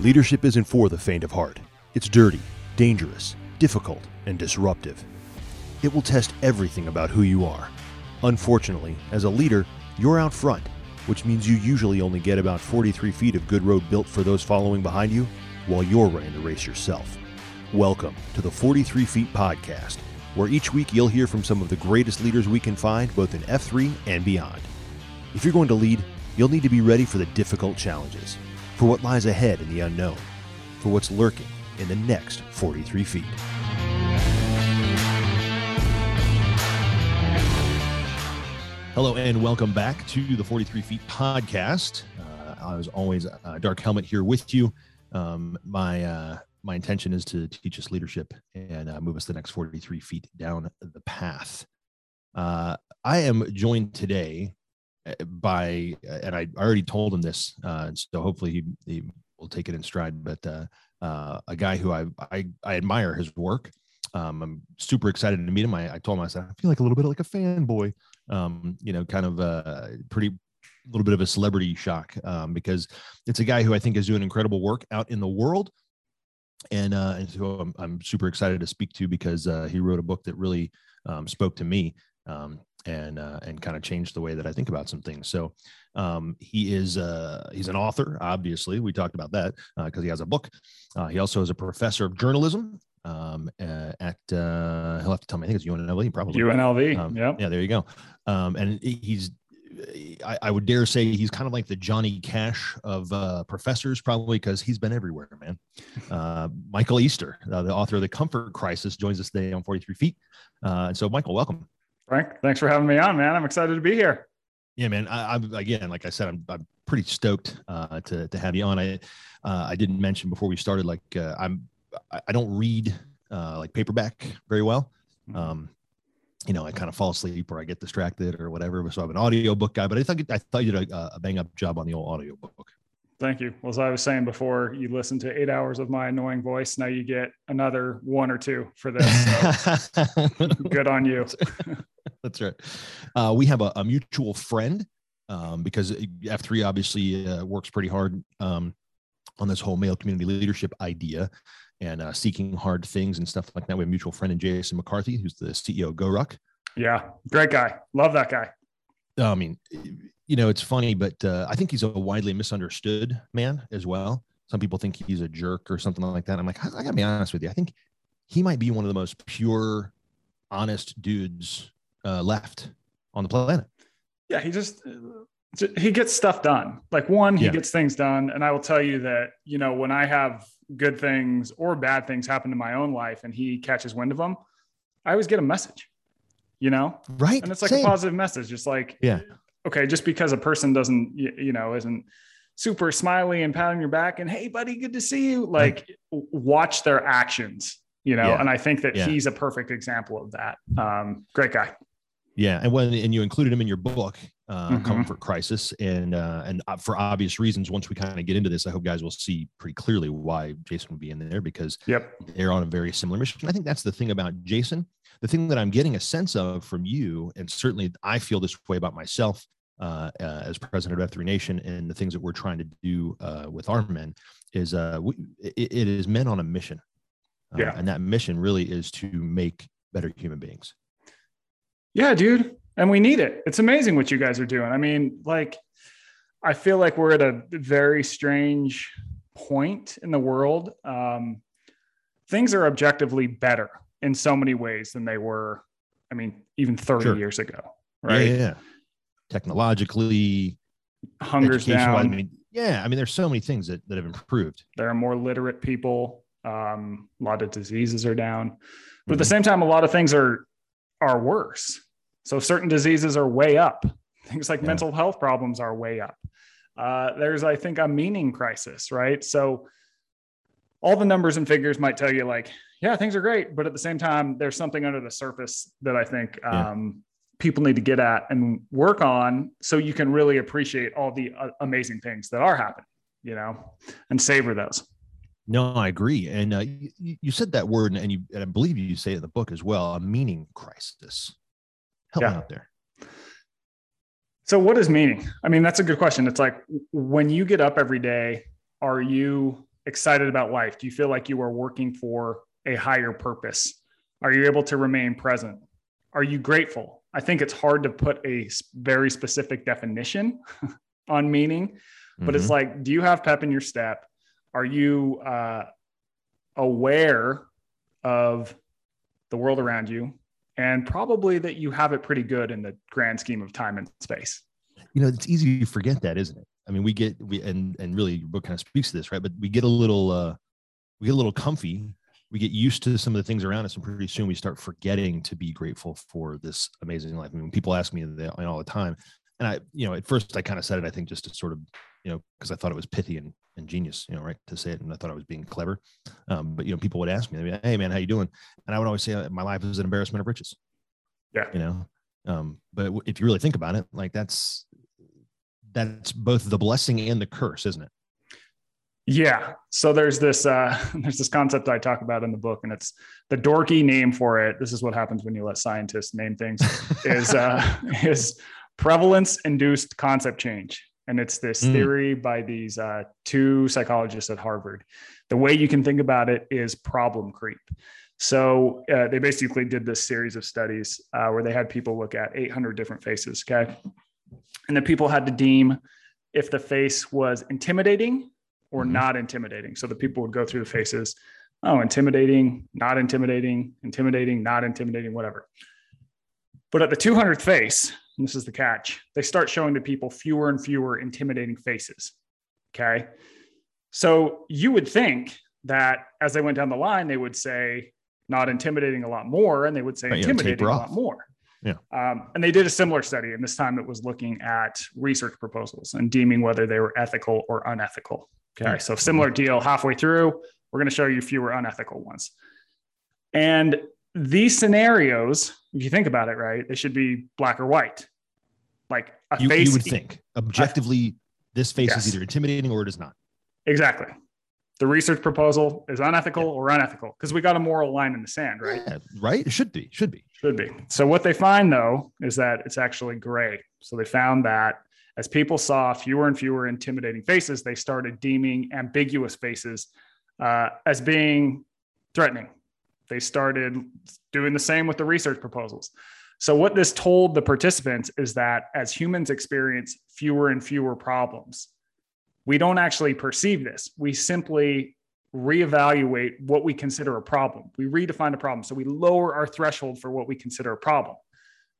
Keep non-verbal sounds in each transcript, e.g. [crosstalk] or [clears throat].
Leadership isn't for the faint of heart. It's dirty, dangerous, difficult, and disruptive. It will test everything about who you are. Unfortunately, as a leader, you're out front, which means you usually only get about 43 feet of good road built for those following behind you while you're running the race yourself. Welcome to the 43 Feet Podcast, where each week you'll hear from some of the greatest leaders we can find, both in F3 and beyond. If you're going to lead, you'll need to be ready for the difficult challenges, for what lies ahead in the unknown, for what's lurking in the next 43 feet. Hello and welcome back to the 43 Feet podcast. Uh, as always, uh, Dark Helmet here with you. Um, my uh, my intention is to teach us leadership and uh, move us the next 43 feet down the path. Uh, I am joined today by, and I already told him this, uh, so hopefully he, he will take it in stride. But uh, uh, a guy who I, I, I admire his work. Um, I'm super excited to meet him. I, I, told him I said I feel like a little bit like a fanboy. Um, you know, kind of a pretty little bit of a celebrity shock um, because it's a guy who I think is doing incredible work out in the world and uh, and so I'm, I'm super excited to speak to because uh, he wrote a book that really um, spoke to me um, and uh, and kind of changed the way that I think about some things. So um, he is uh, he's an author. Obviously, we talked about that because uh, he has a book. Uh, he also is a professor of journalism um, at uh, he'll have to tell me. I think it's UNLV, probably UNLV. Um, yeah, yeah. There you go. Um, and he's I, I, would dare say he's kind of like the Johnny Cash of uh, professors, probably because he's been everywhere, man. Uh, Michael Easter, uh, the author of The Comfort Crisis, joins us today on 43 Feet. Uh, and so, Michael, welcome. Frank, thanks for having me on, man. I'm excited to be here. Yeah, man. I, am again, like I said, I'm, I'm pretty stoked uh, to to have you on. I uh, I didn't mention before we started, like I'm I don't read like paperback very well. Mm-hmm. Um, you know, I kind of fall asleep or I get distracted or whatever. So I'm an audiobook guy, but I thought I thought you did a, a bang up job on the old audiobook. Thank you. Well, as I was saying before, you listen to eight hours of my annoying voice. Now you get another one or two for this. So [laughs] good on you. [laughs] That's right. Uh, we have a, a mutual friend um, because F3 obviously uh, works pretty hard um, on this whole male community leadership idea and uh, seeking hard things and stuff like that. We have a mutual friend in Jason McCarthy, who's the CEO of GoRuck. Yeah, great guy. Love that guy. I mean, you know, it's funny, but uh, I think he's a widely misunderstood man as well. Some people think he's a jerk or something like that. I'm like, I, I gotta be honest with you. I think he might be one of the most pure, honest dudes uh, left on the planet. Yeah, he just he gets stuff done. Like one, he yeah. gets things done, and I will tell you that you know when I have good things or bad things happen in my own life and he catches wind of them, I always get a message, you know? Right. And it's like Same. a positive message. Just like, yeah, okay, just because a person doesn't, you know, isn't super smiley and patting your back and, hey, buddy, good to see you. Like, watch their actions, you know? Yeah. And I think that yeah. he's a perfect example of that. Um, great guy. Yeah, and when and you included him in your book, uh, mm-hmm. Comfort Crisis, and uh, and uh, for obvious reasons, once we kind of get into this, I hope guys will see pretty clearly why Jason would be in there because yep. they're on a very similar mission. I think that's the thing about Jason. The thing that I'm getting a sense of from you, and certainly I feel this way about myself uh, uh, as president of F3 Nation, and the things that we're trying to do uh, with our men is uh, we, it, it is men on a mission, uh, yeah, and that mission really is to make better human beings. Yeah, dude. And we need it. It's amazing what you guys are doing. I mean, like, I feel like we're at a very strange point in the world. Um, things are objectively better in so many ways than they were, I mean, even 30 sure. years ago. Right. Yeah, yeah. Technologically, hunger's down. I mean, yeah. I mean, there's so many things that, that have improved. There are more literate people. Um, a lot of diseases are down. But mm-hmm. at the mm-hmm. same time, a lot of things are are worse. So certain diseases are way up. Things like yeah. mental health problems are way up. Uh, there's, I think, a meaning crisis, right? So all the numbers and figures might tell you, like, yeah, things are great, but at the same time, there's something under the surface that I think um, people need to get at and work on, so you can really appreciate all the uh, amazing things that are happening, you know, and savor those. No, I agree. And uh, you, you, said that word, and you, and I believe you say it in the book as well, a meaning crisis. Help yeah. me out there. So, what is meaning? I mean, that's a good question. It's like when you get up every day, are you excited about life? Do you feel like you are working for a higher purpose? Are you able to remain present? Are you grateful? I think it's hard to put a very specific definition [laughs] on meaning, but mm-hmm. it's like, do you have pep in your step? Are you uh, aware of the world around you? And probably that you have it pretty good in the grand scheme of time and space. You know, it's easy to forget that, isn't it? I mean, we get we and and really your book kind of speaks to this, right? But we get a little uh we get a little comfy we get used to some of the things around us and pretty soon we start forgetting to be grateful for this amazing life. I mean, people ask me all the time. And I, you know, at first I kind of said it, I think just to sort of, you know, because I thought it was pithy and, and genius, you know, right, to say it. And I thought I was being clever. Um, but, you know, people would ask me, hey, man, how you doing? And I would always say uh, my life is an embarrassment of riches. Yeah. You know, um, but if you really think about it, like that's, that's both the blessing and the curse, isn't it? Yeah. So there's this uh, [laughs] there's this concept I talk about in the book, and it's the dorky name for it. This is what happens when you let scientists name things. is uh, [laughs] is prevalence induced concept change, and it's this mm. theory by these uh, two psychologists at Harvard. The way you can think about it is problem creep. So uh, they basically did this series of studies uh, where they had people look at 800 different faces. Okay, and the people had to deem if the face was intimidating or mm-hmm. not intimidating. So the people would go through the faces, oh, intimidating, not intimidating, intimidating, not intimidating, whatever. But at the 200th face, this is the catch, they start showing the people fewer and fewer intimidating faces. Okay. So you would think that as they went down the line, they would say not intimidating a lot more, and they would say intimidating a lot more. Yeah. Um, and they did a similar study, and this time it was looking at research proposals and deeming whether they were ethical or unethical. Okay. So similar deal halfway through, we're going to show you fewer unethical ones. And these scenarios, if you think about it, right, they should be black or white. Like a you, face. You would think objectively, this face yes. is either intimidating or it is not. Exactly. The research proposal is unethical yeah. or unethical because we got a moral line in the sand, right? Yeah, right. It should be. Should be. Should be. So what they find though is that it's actually gray. So they found that as people saw fewer and fewer intimidating faces, they started deeming ambiguous faces uh, as being threatening. They started doing the same with the research proposals. So, what this told the participants is that as humans experience fewer and fewer problems, we don't actually perceive this. We simply reevaluate what we consider a problem. We redefine a problem. So, we lower our threshold for what we consider a problem.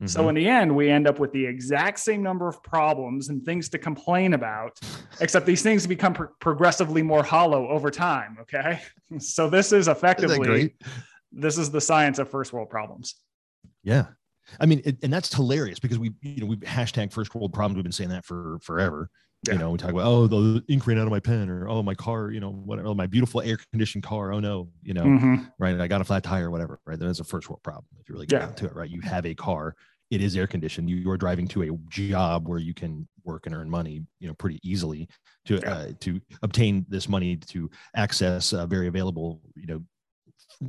Mm-hmm. So in the end, we end up with the exact same number of problems and things to complain about, except these things become pro- progressively more hollow over time. Okay. [laughs] So this is effectively, this is the science of first world problems. Yeah. I mean, it, and that's hilarious because we, you know, we've hashtag first world problems. We've been saying that for forever. Yeah. You know, we talk about, oh, the ink ran out of my pen or, oh, my car, you know, whatever, oh, my beautiful air conditioned car. Oh no, you know, mm-hmm. right. I got a flat tire, or whatever. Right. That's a first world problem. If you really get yeah. down to it, right. You have a car it is air conditioned. You are driving to a job where you can work and earn money, you know, pretty easily to yeah. uh, to obtain this money to access uh, very available, you know,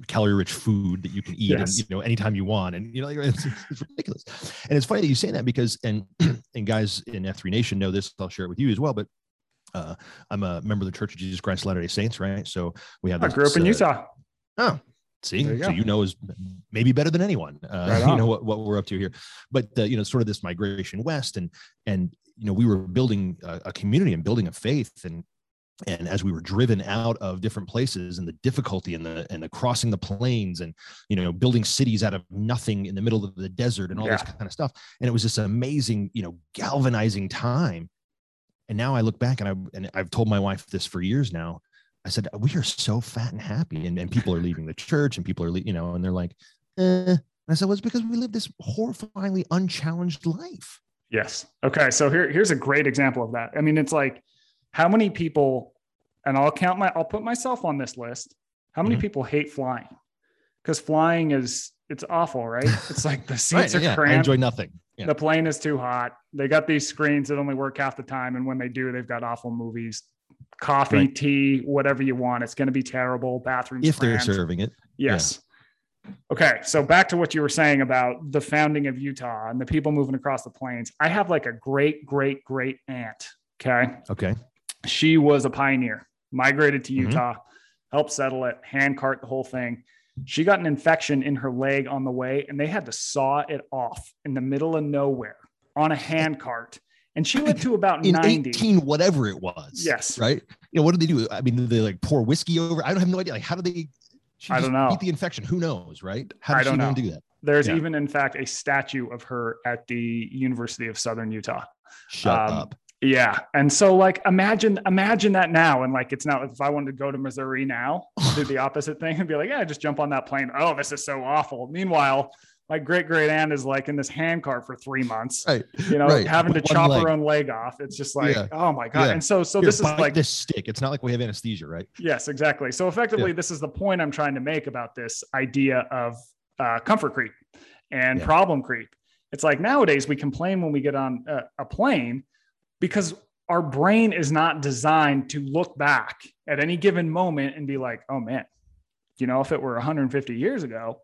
calorie rich food that you can eat yes. and you know anytime you want. And you know [laughs] it's, it's, ridiculous. And it's funny that you say that because and [clears throat] and guys in f3 nation know this i'll share it with you as well but uh, i'm a member of the church of jesus christ latter day saints right? So we have i grew up in uh, utah. Oh See, you so you know is maybe better than anyone. Uh, right [laughs] you know what, what we're up to here, but uh, you know, sort of this migration west, and and you know, we were building a, a, community and building a faith, and and as we were driven out of different places, and the difficulty and the and the crossing the plains, and you know, building cities out of nothing in the middle of the desert, and all yeah. this kind of stuff, and it was this amazing, you know, galvanizing time. And now I look back, and I and I've told my wife this for years now I said, we are so fat and happy. And, and people are leaving the church and people are, you know, and they're like, eh. And I said, well, it's because we live this horrifyingly unchallenged life. Yes. Okay. So here, here's a great example of that. I mean, it's like how many people, and I'll count my, I'll put myself on this list. How many mm-hmm. people hate flying? Because flying is, it's awful, right? [laughs] It's like the seats right, are yeah, cramped. I enjoy nothing. Yeah. The plane is too hot. They got these screens that only work half the time. And when they do, they've got awful movies coffee, right. tea, whatever you want. It's going to be terrible. Bathrooms if they're serving it. Yes. Yeah. Okay, so back to what you were saying about the founding of Utah and the people moving across the plains. I have like a great, great, great aunt. Okay. Okay. She was a pioneer. Migrated to Mhm. Utah, helped settle it, hand cart the whole thing. She got an infection in her leg on the way, and they had to saw it off in the middle of nowhere on a hand cart. And she lived to about In 90. 18, whatever it was. Yes. Right. You know, what did they do? I mean, did they like pour whiskey over? I don't have no idea. Like, how do they? She I don't know. Beat the infection. Who knows? Right. How I did she don't even know. do that? There's Yeah. even, in fact, a statue of her at the University of Southern Utah. Shut Um, up. Yeah. And so like imagine imagine that now. And like it's not if I wanted to go to Missouri now, do the [laughs] opposite thing and be like, yeah, just jump on that plane. Oh, this is so awful. Meanwhile, my great great aunt is like in this hand cart for three months, Right. you know, right. having to one chop leg. her own leg off. It's just like, Yeah. oh my God. Yeah. And so so Here, this is like this stick. It's not like we have anesthesia, right? Yes, exactly. So effectively, this is the point I'm trying to make about this idea of uh, comfort creep and Yeah. problem creep. It's like nowadays we complain when we get on a, a plane because our brain is not designed to look back at any given moment and be like, oh man, you know, if it were 150 years ago,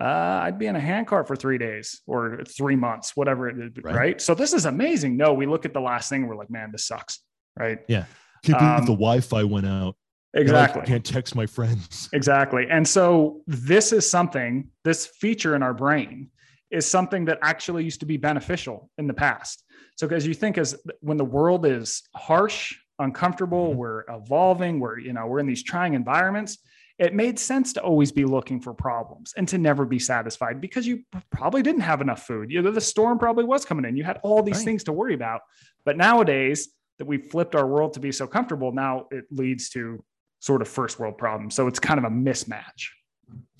uh, I'd be in a handcart for three days or three months, whatever it is, Right. right. So this is amazing. No, we look at the last thing we're like, man, this sucks. Right. Yeah. Can't believe Um, the Wi-Fi went out. Now I Exactly. can't text my friends. Exactly. And so this is something, this feature in our brain is something that actually used to be beneficial in the past. So as you think as when the world is harsh, uncomfortable, Mhm. we're evolving, we're, you know, we're in these trying environments, it made sense to always be looking for problems and to never be satisfied because you probably didn't have enough food. You know, the storm probably was coming in. You had all these Right. things to worry about. But nowadays that we've flipped our world to be so comfortable, now it leads to sort of first world problems. So it's kind of a mismatch.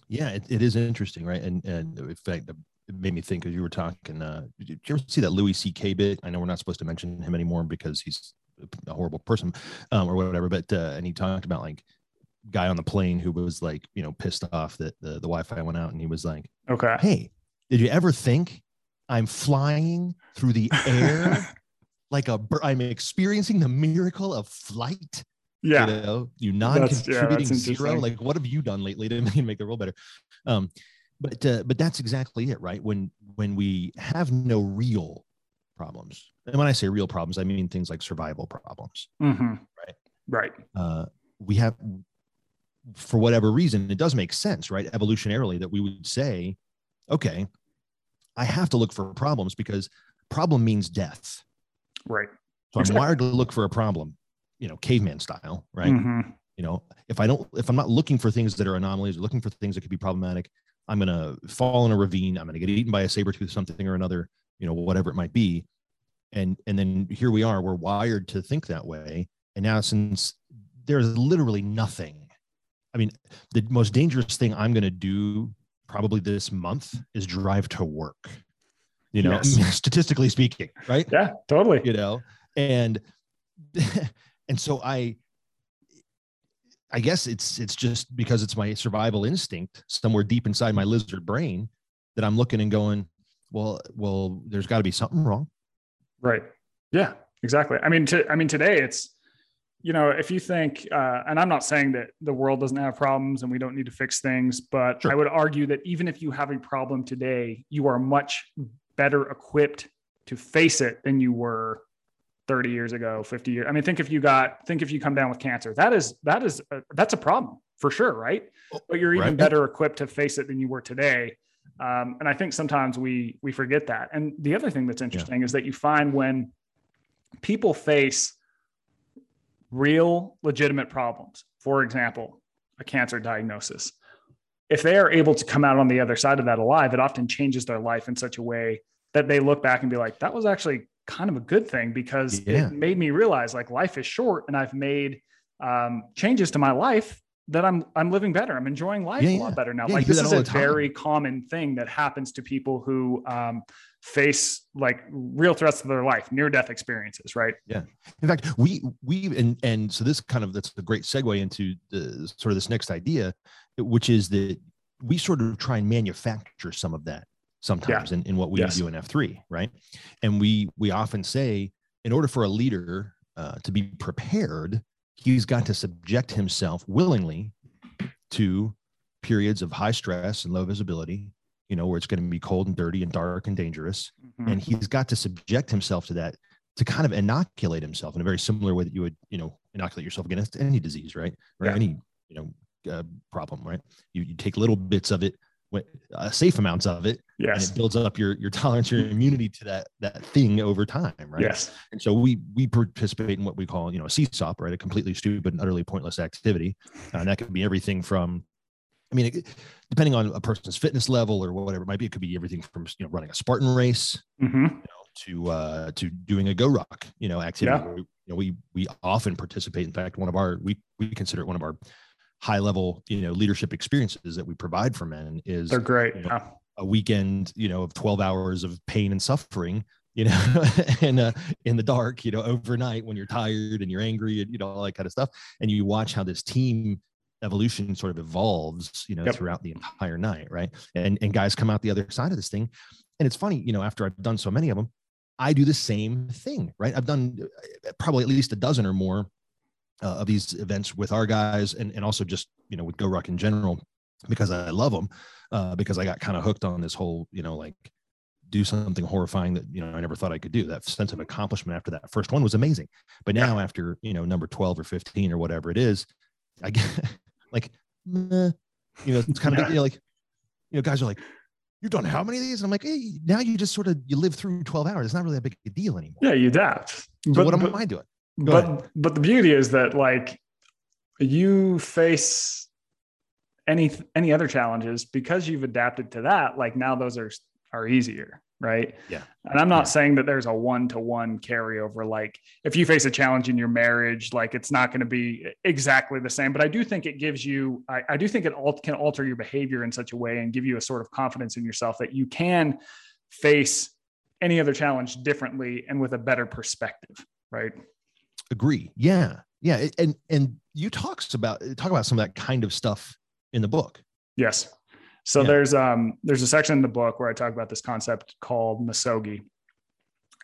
Yeah, it, it is interesting, right? And and in fact, it made me think as you were talking. Uh, did you ever see that Louis C.K. bit? I know we're not supposed to mention him anymore because he's a horrible person um, or whatever. But uh, and he talked about like guy on the plane who was like you know pissed off that the, the Wi-Fi went out, and he was like, Okay. "Hey, did you ever think I'm flying through the air [laughs] like a I'm experiencing the miracle of flight?" Yeah. you know, you That's- yeah, non-contributing zero. Like, what have you done lately to [laughs] make the world better? Um, but uh, but that's exactly it, right? When when we have no real problems, and when I say real problems, I mean things like survival problems. Mhm. Right. Right. Uh, we have, for whatever reason, it does make sense, right? Evolutionarily, that we would say, okay, I have to look for problems because problem means death. Right. So Exactly. I'm wired to look for a problem, you know, caveman style, right? Mhm. you know if i don't if i'm not looking for things that are anomalies looking for things that could be problematic i'm going to fall in a ravine. I'm going to get eaten by a saber tooth something or another you know whatever it might be. And and then here we are. We're wired to think that way. And now since there's literally nothing i mean the most dangerous thing i'm going to do probably this month is drive to work you know Yes. [laughs] statistically speaking right? Yeah, totally. you know and [laughs] and so i i guess it's it's just because it's my survival instinct somewhere deep inside my lizard brain that i'm looking and going well well there's got to be something wrong Right. Yeah, exactly. I mean, to, I mean, today it's, you know, if you think, uh, and I'm not saying that the world doesn't have problems and we don't need to fix things, but Sure. I would argue that even if you have a problem today, you are much better equipped to face it than you were 30 years ago, 50 years. I mean, think if you got, think if you come down with cancer, that is, that is, a, that's a problem for sure. Right. But you're even Right. better equipped to face it than you were today. Um, and I think sometimes we we forget that. And the other thing that's interesting is that you find when people face real legitimate problems, for example, a cancer diagnosis, if they are able to come out on the other side of that alive, it often changes their life in such a way that they look back and be like, that was actually kind of a good thing because Yeah. it made me realize like life is short and I've made um, changes to my life that I'm I'm living better. I'm enjoying life Yeah, a yeah. lot better now. Like this is a all the time. very common thing that happens to people who um, face like real threats to their life, near death experiences, right? Yeah. In fact we we and and so this kind of that's a great segue into the sort of this next idea which is that we sort of try and manufacture some of that sometimes in, in what we Yes. do in f3 right and we we often say in order for a leader uh, to be prepared he's got to subject himself willingly to periods of high stress and low visibility you know where it's going to be cold and dirty and dark and dangerous Mhm. and he's got to subject himself to that to kind of inoculate himself in a very similar way that you would, you know, inoculate yourself against any disease, right? Or yeah. any, you know, uh, problem, right? You, you take little bits of it, uh, safe amounts of it, yes. and it builds up your your tolerance, your immunity to that that thing over time, right? Yes. And so we we participate in what we call, you know, a CSAUP, right? A completely stupid and utterly pointless activity, uh, and that could be everything from I mean, it, depending on a person's fitness level or whatever it might be, it could be everything from you know running a Spartan race, mm-hmm. you know, to uh, to doing a GORUCK, you know, activity. Yeah. We, you know, we we often participate. In fact, one of our we we consider it one of our high level you know leadership experiences that we provide for men is they're great. You know, yeah. A weekend, you know, of twelve hours of pain and suffering, you know, [laughs] and uh, in the dark, you know, overnight when you're tired and you're angry and you know all that kind of stuff, and you watch how this team evolution sort of evolves, you know, yep. throughout the entire night, right? And and guys come out the other side of this thing, and it's funny, you know, after I've done so many of them, I do the same thing, right? I've done uh, probably at least a dozen or more uh, of these events with our guys, and and also just you know with GORUCK in general because I love them, uh, because I got kind of hooked on this whole, you know, like do something horrifying that you know I never thought I could do. That sense of accomplishment after that first one was amazing. But now after you know number twelve or fifteen or whatever it is, I get [laughs] like, meh. you know, it's kind of you know, like, you know, guys are like, you've done how many of these? And I'm like, hey, now you just sort of you live through 12 hours. It's not really a big deal anymore. Yeah, you adapt. So but, what am but, I doing? Go but ahead. but the beauty is that like you face any any other challenges because you've adapted to that. Like now those are are easier right? Yeah. And I'm not yeah. saying that there's a one to one carryover. Like if you face a challenge in your marriage, like it's not going to be exactly the same. But I do think it gives you, I, I do think it can alter your behavior in such a way and give you a sort of confidence in yourself that you can face any other challenge differently and with a better perspective, right? Agree. Yeah. Yeah. And and you talks about talk about some of that kind of stuff in the book. Yes. So yeah. there's um there's a section in the book where I talk about this concept called misogi.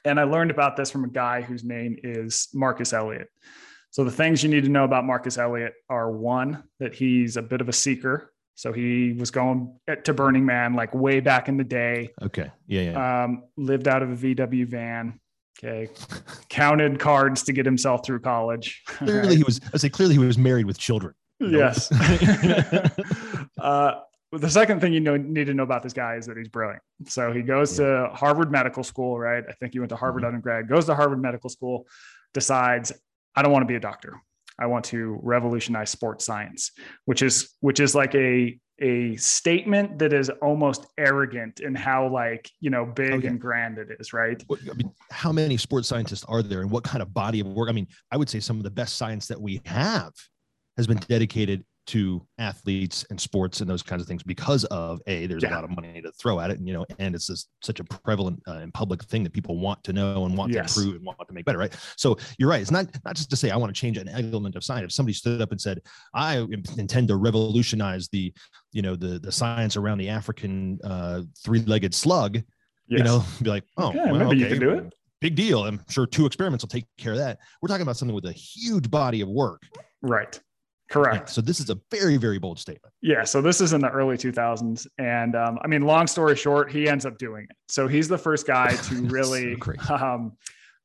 And I learned about this from a guy whose name is Marcus Elliott. So the things you need to know about Marcus Elliott are one that he's a bit of a seeker. So he was going to Burning Man like way back in the day. Okay. Yeah. yeah. Um, lived out of a VW van. Okay. Counted cards to get himself through college. [laughs] Clearly he was, I say clearly he was married with children. Yes. [laughs] [laughs] uh, the second thing you know, need to know about this guy is that he's brilliant. So he goes yeah. to Harvard Medical School, right? I think he went to Harvard mm-hmm. undergrad, goes to Harvard Medical School, decides, I don't want to be a doctor. I want to revolutionize sports science, which is which is like a a statement that is almost arrogant in how like you know big okay. and grand it is, right? I mean, how many sports scientists are there, and what kind of body of work? I mean, I would say some of the best science that we have has been dedicated to athletes and sports and those kinds of things because of a there's yeah. a lot of money to throw at it and you know and it's just such a prevalent uh, and public thing that people want to know and want yes. to improve and want to make better right so you're right it's not not just to say i want to change an element of science if somebody stood up and said i intend to revolutionize the you know the the science around the african uh, three-legged slug yes. you know be like oh okay, well, maybe okay. you can do it big deal i'm sure two experiments will take care of that we're talking about something with a huge body of work right Correct. Yeah, so this is a very, very bold statement. Yeah. So this is in the early 2000s. And um, I mean, long story short, he ends up doing it. So he's the first guy to [laughs] really so um,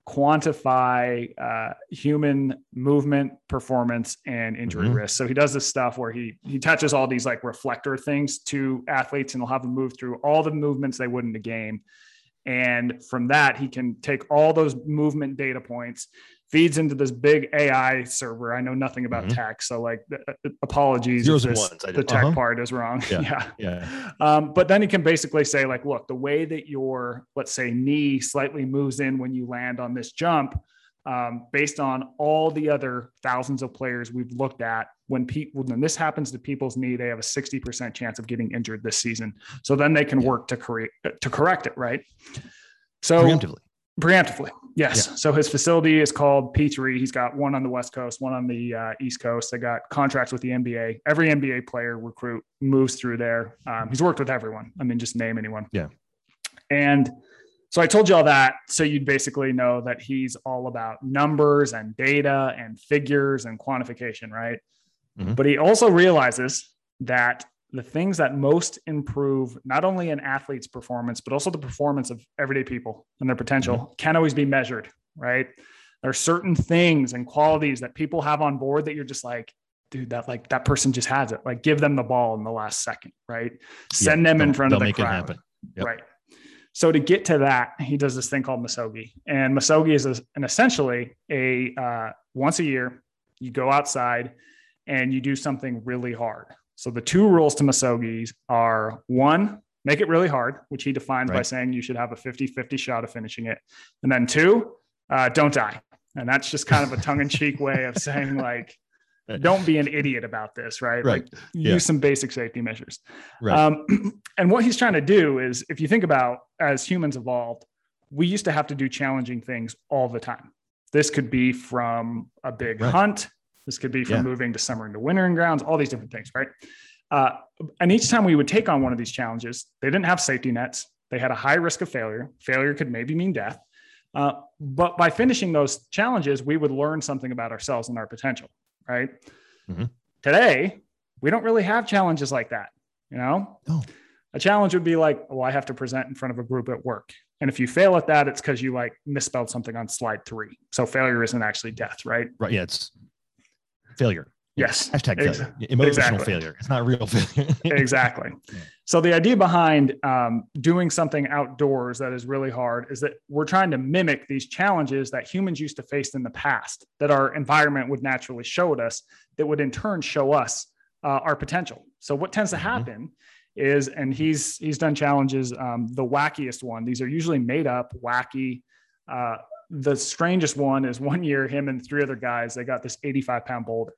quantify uh, human movement, performance, and injury mm-hmm. risk. So he does this stuff where he he touches all these like reflector things to athletes and he'll have them move through all the movements they would in the game. And from that, he can take all those movement data points feeds into this big AI server. I know nothing about mm-hmm. tech, so like uh, apologies Zeros this, ones, the tech uh-huh. part is wrong. [laughs] Yeah, yeah. yeah. Um, but then he can basically say like, look, the way that your let's say knee slightly moves in when you land on this jump, um, based on all the other thousands of players we've looked at, when people when this happens to people's knee, they have a 60% chance of getting injured this season. So then they can yeah. work to create to correct it, right? So preemptively. Preemptively. Yes. Yeah. So his facility is called P3. He's got one on the West Coast, one on the uh, East Coast. They got contracts with the NBA. Every NBA player recruit moves through there. Um, he's worked with everyone. I mean, just name anyone. Yeah. And so I told you all that so you'd basically know that he's all about numbers and data and figures and quantification, right? Mm-hmm. But he also realizes that the things that most improve not only an athlete's performance but also the performance of everyday people and their potential mm-hmm. can always be measured right? There are certain things and qualities that people have on board that you're just like, dude, that like that person just has it. Like give them the ball in the last second, right? Send yeah, them in front of the crowd. Yep. Right. So to get to that, he does this thing called Misogi, and Misogi is a, an essentially a uh, once a year you go outside and you do something really hard. So the two rules to Misogi's are one, make it really hard, which he defines right. by saying you should have a 50 50 shot of finishing it. And then two, uh, don't die. And that's just kind of a tongue in cheek way of saying, [laughs] like, don't be an idiot about this, right? Right. Like, yeah. use some basic safety measures. Right. Um, [clears throat] and what he's trying to do is, if you think about as humans evolved, we used to have to do challenging things all the time. This could be from a big right. hunt. This could be from yeah. moving to summer into wintering grounds, all these different things, right? Uh, and each time we would take on one of these challenges, they didn't have safety nets. They had a high risk of failure. Failure could maybe mean death. Uh, but by finishing those challenges, we would learn something about ourselves and our potential, right? Mm-hmm. Today, we don't really have challenges like that. You know, oh. a challenge would be like, well, I have to present in front of a group at work. And if you fail at that, it's because you like misspelled something on slide three. So failure isn't actually death, right? Right. Yeah. It's failure. Yes. Hashtag failure. Emotional exactly. failure. It's not real failure. [laughs] exactly. So the idea behind um, doing something outdoors that is really hard is that we're trying to mimic these challenges that humans used to face in the past that our environment would naturally show us that would in turn show us uh, our potential. So what tends to mm-hmm. happen mm-hmm. is, and he's he's done challenges. Um, the wackiest one. These are usually made up, wacky. Uh, the strangest one is one year him and three other guys they got this 85 pound boulder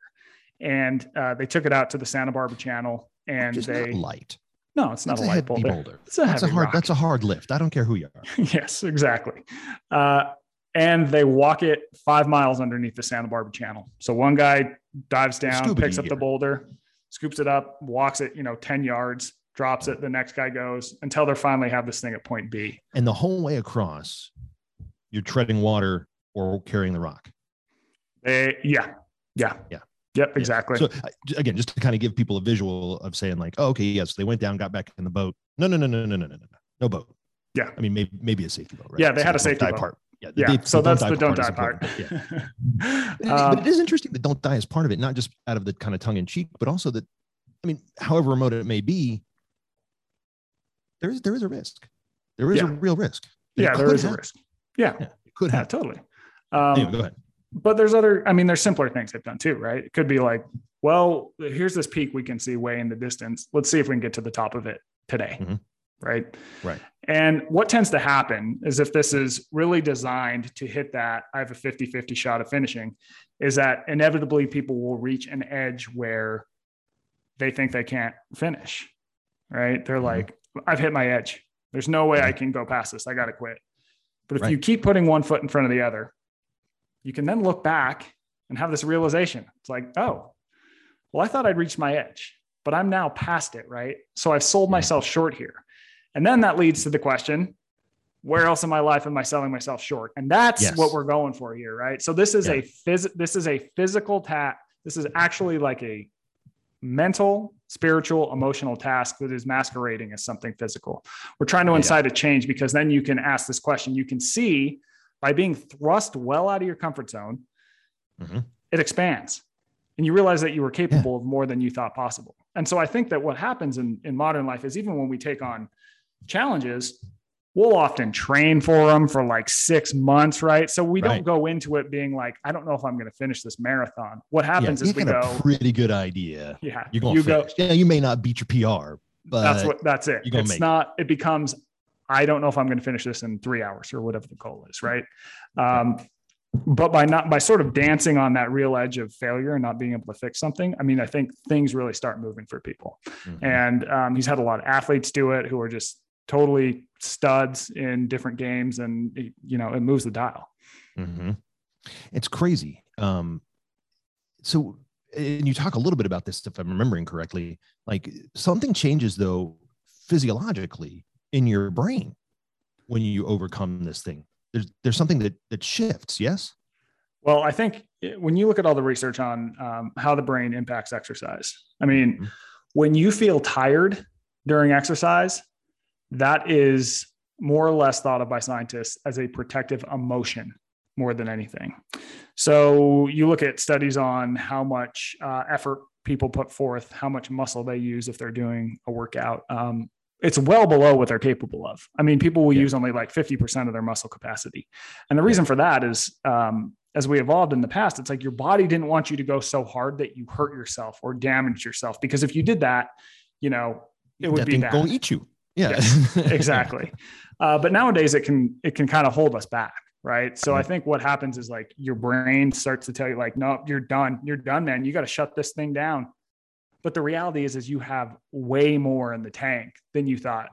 and uh, they took it out to the Santa Barbara Channel, and Just they light. No, it's not that's a, light boulder. boulder. It's a that's a hard. Rock. That's a hard lift. I don't care who you are. [laughs] yes, exactly. Uh, and they walk it five miles underneath the Santa Barbara Channel. So one guy dives down, picks up here. the boulder, scoops it up, walks it, you know, ten yards, drops it. The next guy goes until they finally have this thing at point B. And the whole way across, you're treading water or carrying the rock. They, yeah, yeah, yeah. Yep, exactly. Yeah. So again, just to kind of give people a visual of saying like, oh, okay, yes, they went down, got back in the boat. No, no, no, no, no, no, no, no, no boat. Yeah. I mean, maybe maybe a safety boat, right? Yeah, they so had a safety boat. Part. Yeah. yeah. They, so that's the don't die part. Yeah. [laughs] um, but it is interesting that don't die is part of it, not just out of the kind of tongue in cheek, but also that, I mean, however remote it may be, there is there is a risk. There is yeah. a real risk. Yeah, there is happen. a risk. Yeah. yeah it could have. Totally. Um, anyway, go ahead but there's other i mean there's simpler things they've done too right it could be like well here's this peak we can see way in the distance let's see if we can get to the top of it today mm-hmm. right right and what tends to happen is if this is really designed to hit that i have a 50 50 shot of finishing is that inevitably people will reach an edge where they think they can't finish right they're mm-hmm. like i've hit my edge there's no way i can go past this i got to quit but if right. you keep putting one foot in front of the other you can then look back and have this realization. It's like, oh, well, I thought I'd reached my edge, but I'm now past it, right? So I've sold myself short here. And then that leads to the question, where else in my life am I selling myself short? And that's yes. what we're going for here, right? So this is yeah. a phys- this is a physical task. This is actually like a mental, spiritual, emotional task that is masquerading as something physical. We're trying to incite yeah. a change because then you can ask this question. You can see by being thrust well out of your comfort zone, mm-hmm. it expands and you realize that you were capable yeah. of more than you thought possible. And so I think that what happens in, in modern life is even when we take on challenges, we'll often train for them for like six months, right? So we right. don't go into it being like, I don't know if I'm going to finish this marathon. What happens yeah, is we go a pretty good idea. Yeah, you're going to finish. Go, yeah, you may not beat your PR, but that's what that's it. It's not. It. it becomes I don't know if I'm going to finish this in three hours or whatever the goal is, right? Um, but by not by sort of dancing on that real edge of failure and not being able to fix something, I mean, I think things really start moving for people. Mm-hmm. And um, he's had a lot of athletes do it who are just totally studs in different games, and you know, it moves the dial. Mm-hmm. It's crazy. Um, so, and you talk a little bit about this, if I'm remembering correctly. Like something changes though physiologically in your brain when you overcome this thing there's there's something that that shifts yes well i think when you look at all the research on um, how the brain impacts exercise i mean mm-hmm. when you feel tired during exercise that is more or less thought of by scientists as a protective emotion more than anything. So you look at studies on how much uh, effort people put forth, how much muscle they use if they're doing a workout. Um, it's well below what they're capable of. I mean, people will yeah. use only like 50% of their muscle capacity. And the reason for that is um, as we evolved in the past, it's like your body didn't want you to go so hard that you hurt yourself or damage yourself. Because if you did that, you know, it would that be bad. Go eat you. Yeah, yes, [laughs] exactly. Uh, but nowadays it can it can kind of hold us back, right? So I think what happens is like your brain starts to tell you like, no, you're done, you're done, man. You got to shut this thing down. But the reality is, is you have way more in the tank than you thought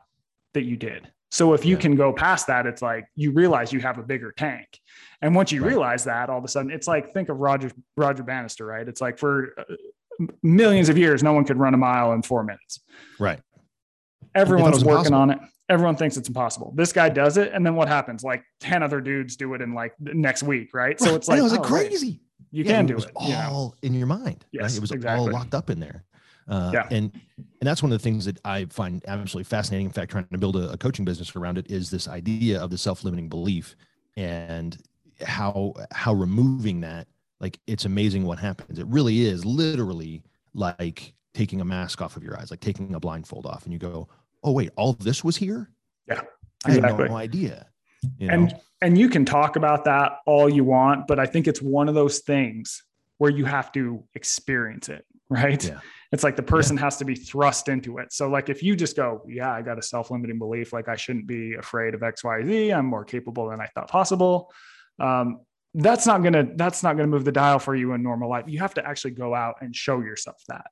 that you did. So if you yeah. can go past that, it's like you realize you have a bigger tank. And once you right. realize that, all of a sudden, it's like think of Roger Roger Bannister, right? It's like for uh, millions of years, no one could run a mile in four minutes. Right. Everyone's working on it. Everyone thinks it's impossible. This guy does it, and then what happens? Like ten other dudes do it in like next week, right? So it's like, it was like oh, crazy. Right. You yeah, can do it. All you know? in your mind. Yes, right? it was exactly. all locked up in there. Uh, yeah. And and that's one of the things that I find absolutely fascinating. In fact, trying to build a, a coaching business around it is this idea of the self-limiting belief and how how removing that, like it's amazing what happens. It really is literally like taking a mask off of your eyes, like taking a blindfold off, and you go, "Oh wait, all this was here." Yeah, exactly. I had no idea. You know? And and you can talk about that all you want, but I think it's one of those things where you have to experience it, right? Yeah. It's like the person yeah. has to be thrust into it. So, like, if you just go, Yeah, I got a self limiting belief, like, I shouldn't be afraid of XYZ, I'm more capable than I thought possible. Um, that's not gonna that's not gonna move the dial for you in normal life. You have to actually go out and show yourself that.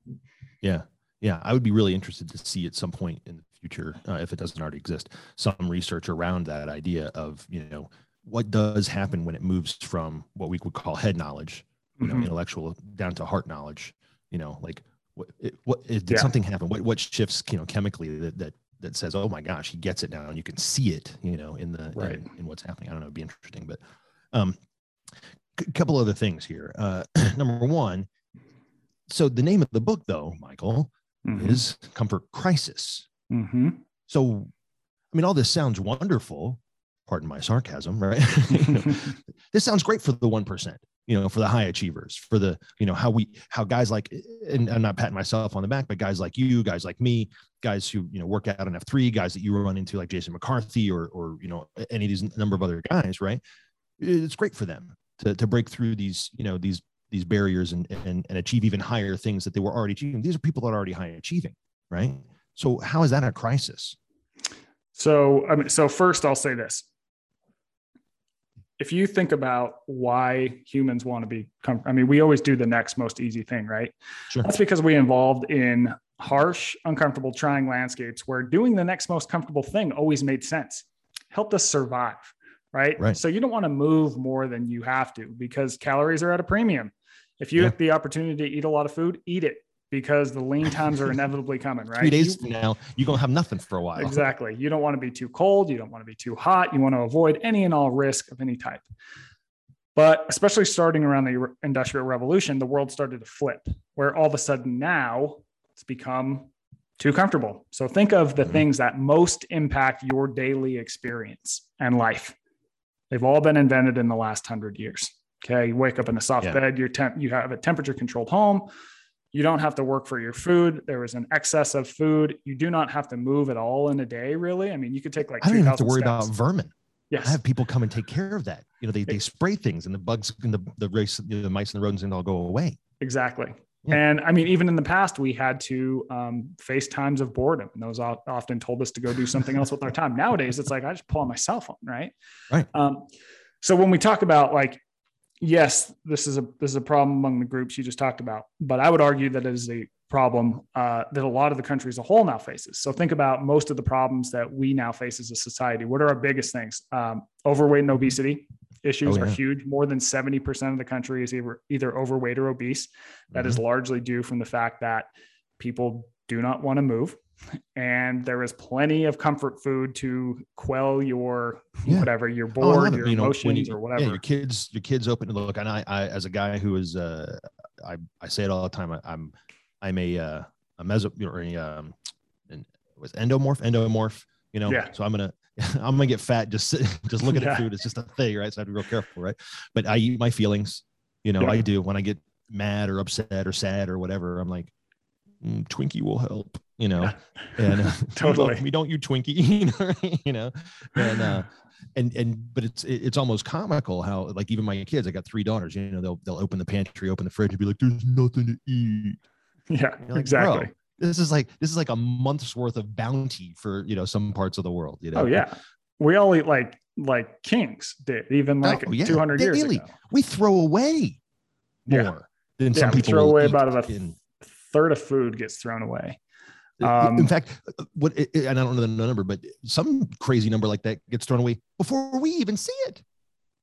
Yeah, yeah. I would be really interested to see at some point in the future, uh, if it doesn't already exist, some research around that idea of you know what does happen when it moves from what we would call head knowledge, you know, mm-hmm. intellectual down to heart knowledge. You know, like what it, what it, did yeah. something happen? What what shifts you know chemically that that that says, oh my gosh, he gets it now, and you can see it, you know, in the right. in, in what's happening. I don't know, it'd be interesting, but um, a couple other things here. Uh, [clears throat] number one, so the name of the book, though, Michael, mm-hmm. is Comfort Crisis. Mm-hmm. So, I mean, all this sounds wonderful. Pardon my sarcasm, right? you [laughs] know, [laughs] this sounds great for the one percent you know, for the high achievers, for the, you know, how we, how guys like, and I'm not patting myself on the back, but guys like you, guys like me, guys who, you know, work out on F3, guys that you run into like Jason McCarthy or, or, you know, any of these number of other guys, right? It's great for them to, to break through these, you know, these, these barriers and, and, and achieve even higher things that they were already achieving. These are people that are already high achieving, right? So how is that a crisis? So, I mean, so first I'll say this if you think about why humans want to be, com- I mean, we always do the next most easy thing, right? Sure. That's because we involved in harsh, uncomfortable, trying landscapes where doing the next most comfortable thing always made sense, helped us survive, right? right. So you don't want to move more than you have to because calories are at a premium. If you yeah. have the opportunity to eat a lot of food, eat it because the lean [laughs] times are inevitably coming, right? Three days you, from now, you're going to have nothing for a while. Exactly. You don't want to be too cold. You don't want to be too hot. You want to avoid any and all risk of any type. But especially starting around the Industrial Revolution, the world started to flip, where all of a sudden now it's become too comfortable. So think of the mm-hmm. things that most impact your daily experience and life. They've all been invented in the last hundred years. Okay, you wake up in a soft yeah. bed. Your temp, you have a temperature controlled home you don't have to work for your food. There was an excess of food. You do not have to move at all in a day, really. I mean, you could take like I don't even have to worry steps. about vermin. Yes. I have people come and take care of that. You know, they, they spray things and the bugs and the, the race, you know, the mice and the rodents and all go away. Exactly. Yeah. And I mean, even in the past, we had to um, face times of boredom. And those often told us to go do something else with our time. Nowadays, it's like I just pull on my cell phone, right? Right. Um, so when we talk about like yes, this is a this is a problem among the groups you just talked about, but I would argue that it is a problem uh, that a lot of the country as a whole now faces. So think about most of the problems that we now face as a society. What are our biggest things? Um, overweight and obesity issues oh, yeah. are huge. More than 70% of the country is either, either overweight or obese. That mm-hmm. is largely due from the fact that people do not want to move and there is plenty of comfort food to quell your yeah. whatever you're bored, oh, your you know, emotions you, or whatever. Yeah, your kids, your kids open to look. And I, I, as a guy who is, uh, I, I say it all the time. I, am I'm, I'm a, uh, a meso or a, um, an, was endomorph, endomorph. You know, yeah. so I'm gonna [laughs] I'm gonna get fat just [laughs] just looking Yeah. at food. It's just a thing, right? So I have to be real careful, right? But I eat my feelings. You know. I do when I get mad or upset or sad or whatever. I'm like, "Mm, Twinkie will help. You know, and uh, [laughs] Totally. we don't you Twinkie. [laughs] You know, you know, and uh, and and but it's it's almost comical how like even my kids. I got three daughters. You know, they'll they'll open the pantry, open the fridge, and be like, "There's nothing to eat." Yeah, like, exactly. This is like this is like a month's worth of bounty for you know some parts of the world. You know, Oh yeah, we all eat like like kings did, even like Oh, yeah. 200 years ago. we throw away more Yeah. than Yeah, some we people throw away about a in- third of food gets thrown away. In Um, fact, uh, what and I don't know the number, but some crazy number like that gets thrown away before we even see it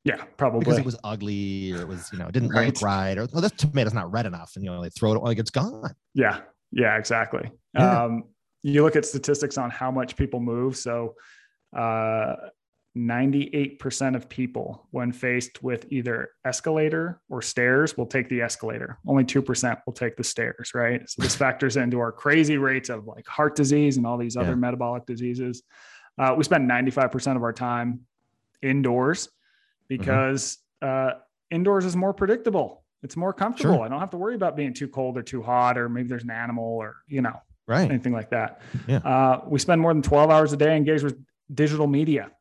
Yeah, probably. because it was ugly or it was you know it didn't Right. look right or oh this tomato's not red enough and you know they throw it like it's gone. Yeah, yeah, exactly. Yeah. Um, you look at statistics on how much people move. So, uh, 98% of people, when faced with either escalator or stairs, will take the escalator. Only 2% will take the stairs, right? So, this factors into our crazy rates of like heart disease and all these other Yeah. metabolic diseases. Uh, we spend 95% of our time indoors because uh, indoors is more predictable. It's more comfortable. Sure. I don't have to worry about being too cold or too hot, or maybe there's an animal or, you know, Right. anything like that. Yeah. Uh, we spend more than 12 hours a day engaged with digital media,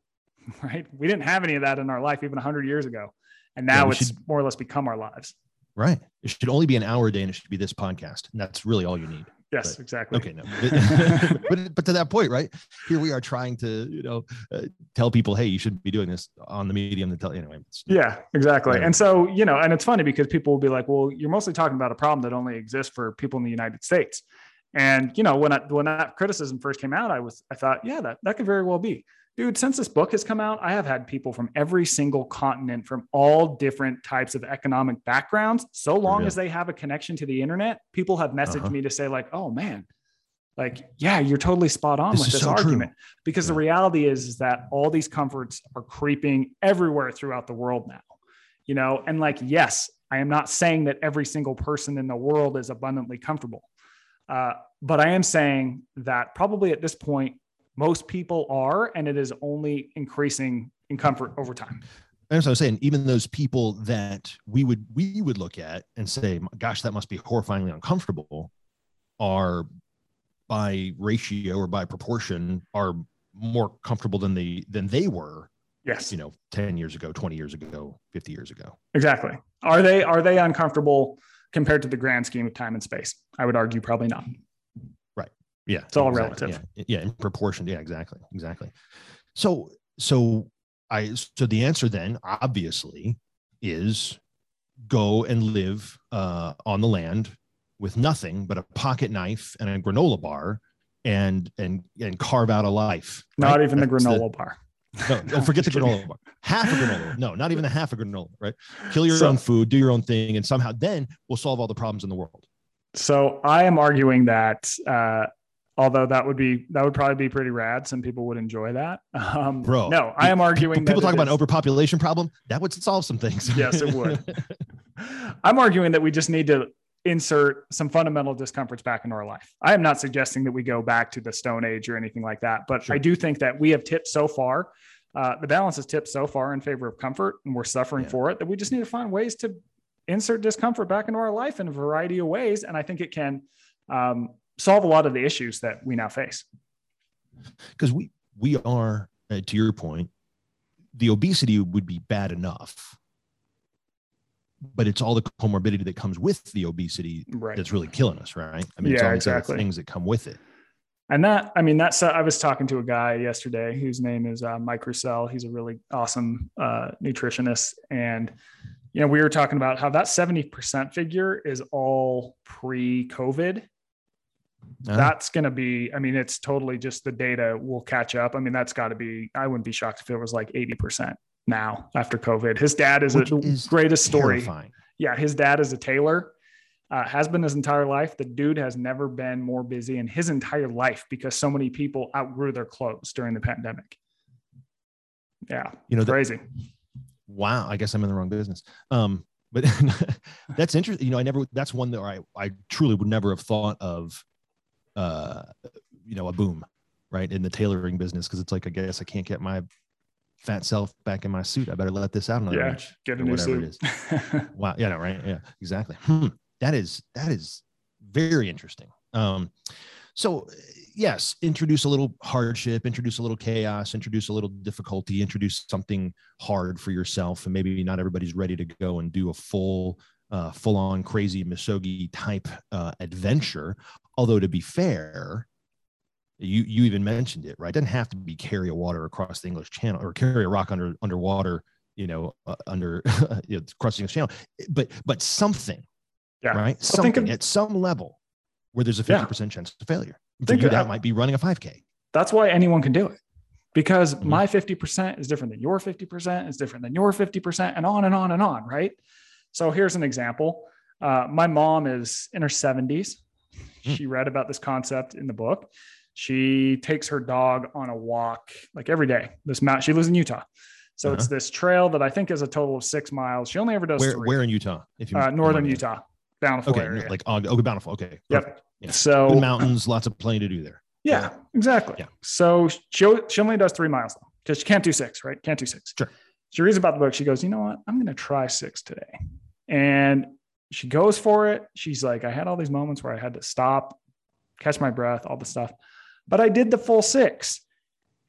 [laughs] right? We didn't have any of that in our life even 100 years ago. And now we it's should- more or less become our lives. Right. It should only be an hour a day and it should be this podcast. And that's really all you need. Yes, But- exactly. Okay. No. But, [laughs] but, but to that point, right? Here we are trying to, you know, uh, tell people, hey, you shouldn't be doing this on the medium to tell anyway. Yeah, exactly. Yeah. And so, you know, and it's funny because people will be like, well, you're mostly talking about a problem that only exists for people in the United States. And, you know, when I, when that criticism first came out, I was, I thought, yeah, that, that could very well be. Dude, since this book has come out, I have had people from every single continent from all different types of economic backgrounds. So long Yeah. as they have a connection to the internet, people have messaged Uh-huh. me to say, like, oh man, like, yeah, you're totally spot on This with this so true. argument because the reality is, is that all these comforts are creeping everywhere throughout the world now you know and like yes i am not saying that every single person in the world is abundantly comfortable uh, but i am saying that probably at this point most people are and it is only increasing in comfort over time That's what I was saying. Even those people that we would we would look at and say, "Gosh, that must be horrifyingly uncomfortable," are by ratio or by proportion are more comfortable than they than they were. yes You know, ten years ago, twenty years ago, fifty years ago. exactly are they are they uncomfortable compared to the grand scheme of time and space i would argue probably not Yeah, It's all exactly. relative. Yeah, yeah, in proportion. Yeah, exactly, exactly. So, so I so the answer then obviously is go and live uh, on the land with nothing but a pocket knife and a granola bar and and and carve out a life. not right? even the That's granola bar no, don't forget the [laughs] granola bar. Half a granola. No, not even a half a granola. Right. Kill your So- own food. Do your own thing, and somehow then we'll solve all the problems in the world. So I am arguing that, uh, although that would be that would probably be pretty rad. Some people would enjoy that. [laughs] Um, Bro, no, I am arguing. People talk about an is- overpopulation problem. That would solve some things. [laughs] Yes, it would. [laughs] I'm arguing that we just need to insert some fundamental discomforts back into our life. I am not suggesting that we go back to the Stone Age or anything like that, but Sure. I do think that we have tipped so far. Uh, the balance has tipped so far in favor of comfort, and we're suffering Yeah. for it. That we just need to find ways to insert discomfort back into our life in a variety of ways, and I think it can um, solve a lot of the issues that we now face. because we we are uh, to your point the obesity would be bad enough but it's all the comorbidity that comes with the obesity Right. that's really killing us right i mean it's Yeah, all these other exactly. things that come with it And that, I mean, that's, uh, I was talking to a guy yesterday whose name is uh, Mike Roussell. He's a really awesome uh, nutritionist. And, you know, we were talking about how that 70% figure is all pre COVID. Uh, That's going to be, I mean, it's totally just the data will catch up. I mean, that's got to be, I wouldn't be shocked if it was like 80% now after COVID. His dad is a, Which the is greatest story terrifying. yeah, his dad is a tailor, uh, has been his entire life. The dude has never been more busy in his entire life because so many people outgrew their clothes during the pandemic. Yeah, you know that, crazy. wow i guess i'm in the wrong business um but [laughs] that's interesting you know i never that's one that i i truly would never have thought of uh you know a boom right? In the tailoring business, because it's like I guess I can't get my fat self back in my suit. I better let this out another Yeah, inch. get a new whatever suit. it is. [laughs] Wow. Yeah. No, right. Yeah. Exactly. Hmm. That is that is very interesting. Um, so yes, introduce a little hardship, introduce a little chaos, introduce a little difficulty, introduce something hard for yourself, and maybe not everybody's ready to go and do a full, uh, full-on crazy Misogi type uh, adventure. Although to be fair, you you even mentioned it, right? It doesn't have to be carry a water across the English Channel or carry a rock under underwater, you know, uh, under [laughs] you know, crossing the channel, but but something, Yeah. right? Well, Something of- at some level where there's a Yeah. fifty percent chance of failure. Think you, of- that might be running a five k. That's why anyone can do it. Because Mhm. my 50% is different than your 50%, is different than your 50%, and on and on and on, right? So here's an example. Uh, my mom is in her 70s. Hmm. She read about this concept in the book. She takes her dog on a walk like every day. This mount, she lives in Utah. So it's this trail that I think is a total of six miles. She only ever does Uh-huh. Where three. where in Utah? If you uh, northern Utah, Bountiful asking. area. Okay, like okay, bountiful. Okay, Yep. Yeah. So Good mountains, lots of plenty to do there. Yeah, exactly. Yeah. So she, she only does three miles because she can't do six, right? Can't do six. Sure. She reads about the book. She goes, you know what? I'm going to try six today. And she goes for it. She's like, I had all these moments where I had to stop, catch my breath, all the stuff, but I did the full six.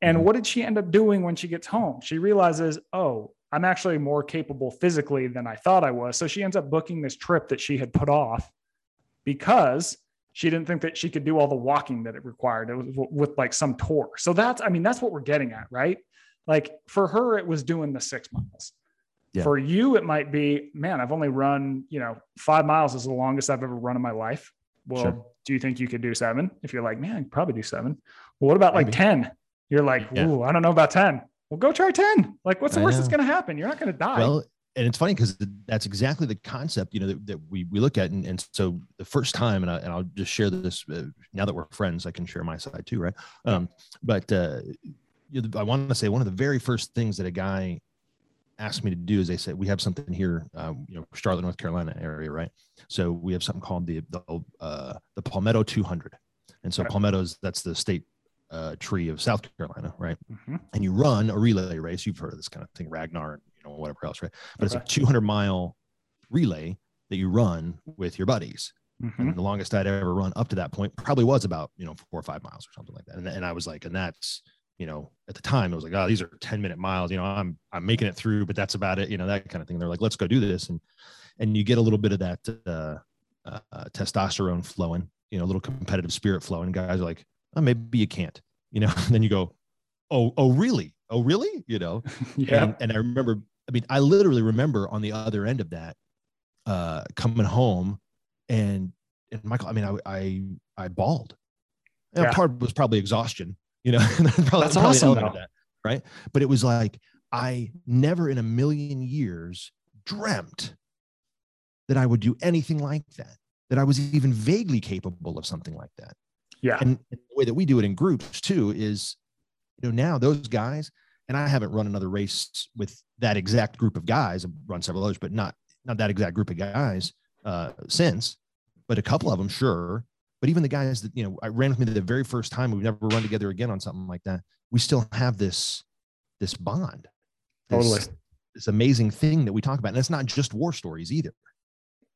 And Mhm. what did she end up doing when she gets home? She realizes, oh, I'm actually more capable physically than I thought I was. So she ends up booking this trip that she had put off because she didn't think that she could do all the walking that it required. It was with like some tour. So that's, I mean, that's what we're getting at, right? Like for her, it was doing the six miles. Yeah. For you, it might be, man, I've only run, you know, five miles is the longest I've ever run in my life. Well, Sure. do you think you could do seven? If you're like, man, probably do seven. Well, what about like 10? You're like, Yeah. ooh, I don't know about 10. Well, go try 10. Like, what's the I worst that's going to happen? You're not going to die. Well, and it's funny because that's exactly the concept, you know, that, that we, we look at. And, and so the first time, and, I, and I'll just share this uh, now that we're friends, I can share my side too, right? Um, but uh, you know, I want to say one of the very first things that a guy asked me to do is they said, we have something here, uh, you know, Charlotte, North Carolina area, right? So we have something called the, the, uh, the Palmetto 200. And so Right. Palmetto's, that's the state uh, tree of South Carolina, right? Mhm. and you run a relay race. You've heard of this kind of thing, Ragnar, and you know whatever else, right? But Okay. it's a 200 mile relay that you run with your buddies. Mhm. And the longest I'd ever run up to that point probably was about you know four or five miles or something like that. And, and I was like, and that's you know at the time it was like, oh, these are 10 minute miles. You know, I'm I'm making it through, but that's about it. You know that kind of thing. They're like, let's go do this, and and you get a little bit of that uh, uh, testosterone flowing, you know, a little competitive spirit flowing. Guys are like, oh, maybe you can't, you know. [laughs] and then you go, oh, oh, really? Oh, really? You know. [laughs] yeah. And, and I remember, I mean, I literally remember on the other end of that, uh, coming home and, and Michael, I mean, I, I, I bawled. And Yeah. Part was probably exhaustion, you know, [laughs] probably, That's probably awesome, element of though. that, right. But it was like, I never in a million years dreamt that I would do anything like that, that I was even vaguely capable of something like that yeah. and the way that we do it in groups too is you know now those guys and i haven't run another race with that exact group of guys i've run several others but not not that exact group of guys uh since but a couple of them sure but even the guys that you know i ran with me the very first time we've never run together again on something like that we still have this this bond this, Totally. this amazing thing that we talk about. And it's not just war stories either.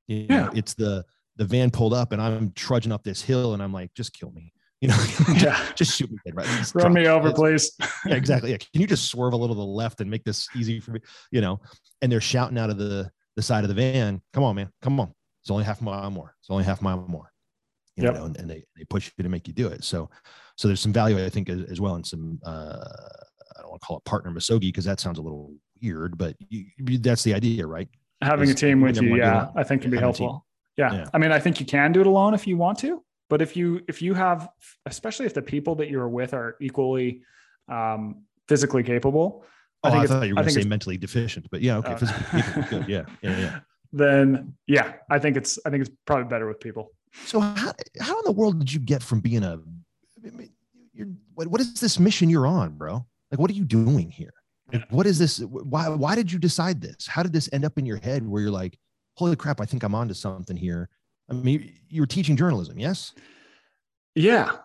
You know, Yeah. it's the the van pulled up and i'm trudging up this hill and i'm like just kill me. [laughs] You know Yeah. [laughs] just shoot me dead right? Just Run me over, please. [laughs] yeah exactly. Yeah. can you just swerve a little to the left and make this easy for me? You know and they're shouting out of the the side of the van come on man. Come on. It's only half a mile more. It's only half a mile more you Yep. know and, and they, they push you to make you do it so so there's some value i think as, as well in some uh i don't want to call it partner misogi because that sounds a little weird but you, that's the idea right Having a team with you, yeah, I think can be having a team. helpful. Yeah. Yeah. I mean, I think you can do it alone if you want to, but if you if you have, especially if the people that you're with are equally um, physically capable, oh, I, think it's- thought you were going to say mentally deficient but yeah okay Uh, physically good yeah [laughs] yeah yeah then yeah, I think it's I think it's probably better with people. So how, how in the world did you get from being a you're what, what is this mission you're on, bro? Like what are you doing here? Like, what is this? Why why did you decide this? How did this end up in your head where you're like, holy crap, I think I'm onto something here? I mean, you were teaching journalism, yes? Yeah.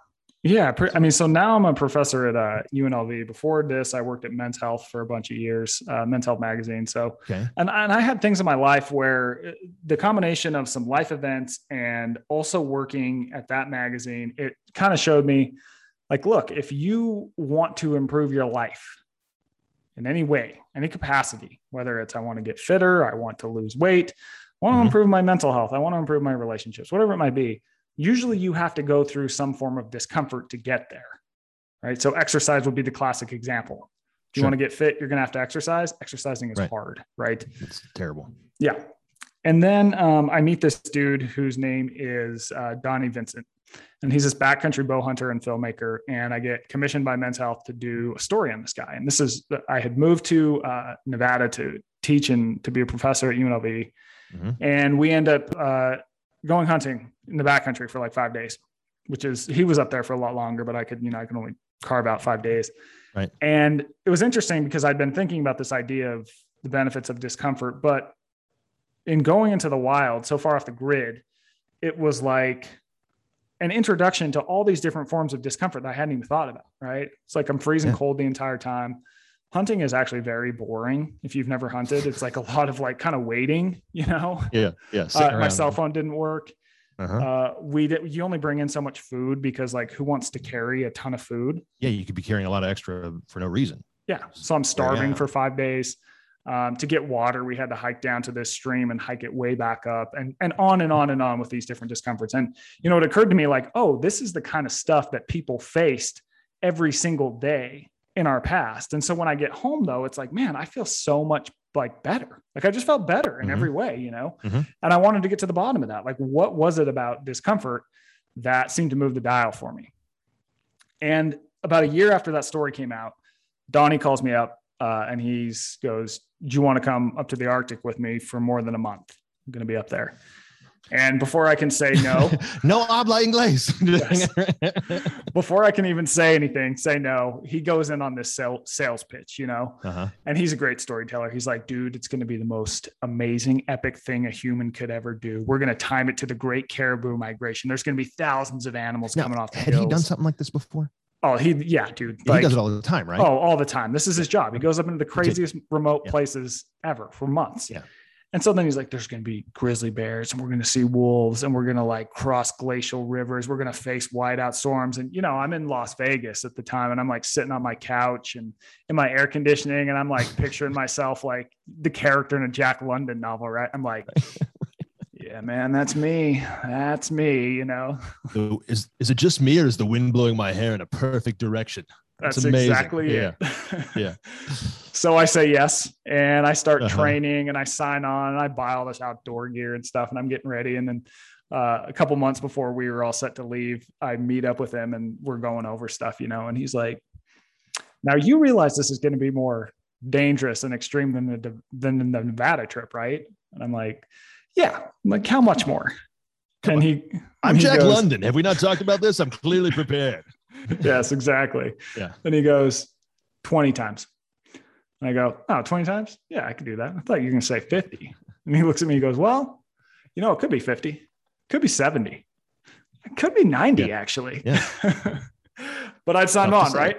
Yeah, I mean, so now I'm a professor at uh, UNLV. Before this, I worked at Men's Health for a bunch of years, uh, Men's Health magazine. So, okay. and and I had things in my life where uh, the combination of some life events and also working at that magazine, it kind of showed me, like, look, if you want to improve your life in any way, any capacity, whether it's I want to get fitter, I want to lose weight, I want to mm-hmm. improve my mental health, I want to improve my relationships, whatever it might be usually you have to go through some form of discomfort to get there. Right. So exercise would be the classic example. If you sure. want to get fit, you're going to have to exercise. Exercising is right. hard, right? It's terrible. Yeah. And then um, I meet this dude whose name is uh, Donnie Vincent. And he's this backcountry bow hunter and filmmaker. And I get commissioned by Men's Health to do a story on this guy. And this is, I had moved to uh, Nevada to teach and to be a professor at UNLV. Mm-hmm. And we end up uh, going hunting in the backcountry for like five days, which is he was up there for a lot longer, but I could, you know, I can only carve out five days. Right. And it was interesting because I'd been thinking about this idea of the benefits of discomfort, but in going into the wild so far off the grid, it was like an introduction to all these different forms of discomfort that I hadn't even thought about. Right. It's like I'm freezing yeah. cold the entire time hunting is actually very boring if you've never hunted. It's like a [laughs] lot of like kind of waiting you know? Yeah yeah uh, my cell phone didn't work. Uh-huh. uh, we did you only bring in so much food because like who wants to carry a ton of food? Yeah you could be carrying a lot of extra for no reason. Yeah so i'm starving yeah. for five days. Um, to get water we had to hike down to this stream and hike it way back up and and on and on and on with these different discomforts. And you know it occurred to me like oh this is the kind of stuff that people faced every single day in our past. And so when I get home though, it's like, man, I feel so much like better. Like I just felt better in mm-hmm. every way, you know? Mm-hmm. And I wanted to get to the bottom of that. Like what was it about discomfort that seemed to move the dial for me? And about a year after that story came out, Donnie calls me up uh, and he goes, do you want to come up to the Arctic with me for more than a month? I'm going to be up there. And before I can say no, [laughs] no habla inglés. [laughs] before I can even say anything, say no, he goes in on this sales pitch, you know, uh-huh. and he's a great storyteller. He's like, dude, it's going to be the most amazing, epic thing a human could ever do. We're going to time it to the great caribou migration. There's going to be thousands of animals now, coming off. The had hills. he done something like this before? Oh, he, yeah, dude. Like, he does it all the time, right? Oh, all the time. This is his job. He goes up into the craziest remote yeah. places ever for months. Yeah. And so then he's like, there's going to be grizzly bears and we're going to see wolves and we're going to like cross glacial rivers. We're going to face whiteout storms. And, you know, I'm in Las Vegas at the time and I'm like sitting on my couch and in my air conditioning and I'm like picturing [laughs] myself like the character in a Jack London novel, right? I'm like, [laughs] yeah, man, that's me. That's me, you know. So is, is it just me or is the wind blowing my hair in a perfect direction? That's, exactly yeah. it. [laughs] yeah. So I say yes, and I start uh-huh. training, and I sign on, and I buy all this outdoor gear and stuff, and I'm getting ready. And then uh, a couple months before we were all set to leave, I meet up with him, and we're going over stuff, you know. And he's like, "Now you realize this is going to be more dangerous and extreme than the than the Nevada trip, right?" And I'm like, "Yeah." I'm like, "How much more?" Come and on. he, I'm he Jack goes, London. Have we not talked about this? I'm clearly prepared. [laughs] yes, exactly. Yeah. And he goes, 20 times. And I go, oh, 20 times? Yeah, I could do that. I thought you were going to say 50. And he looks at me, he goes, well, you know, it could be 50, could be 70, it could be 90, yeah. actually. Yeah. [laughs] but I'd signed on, right?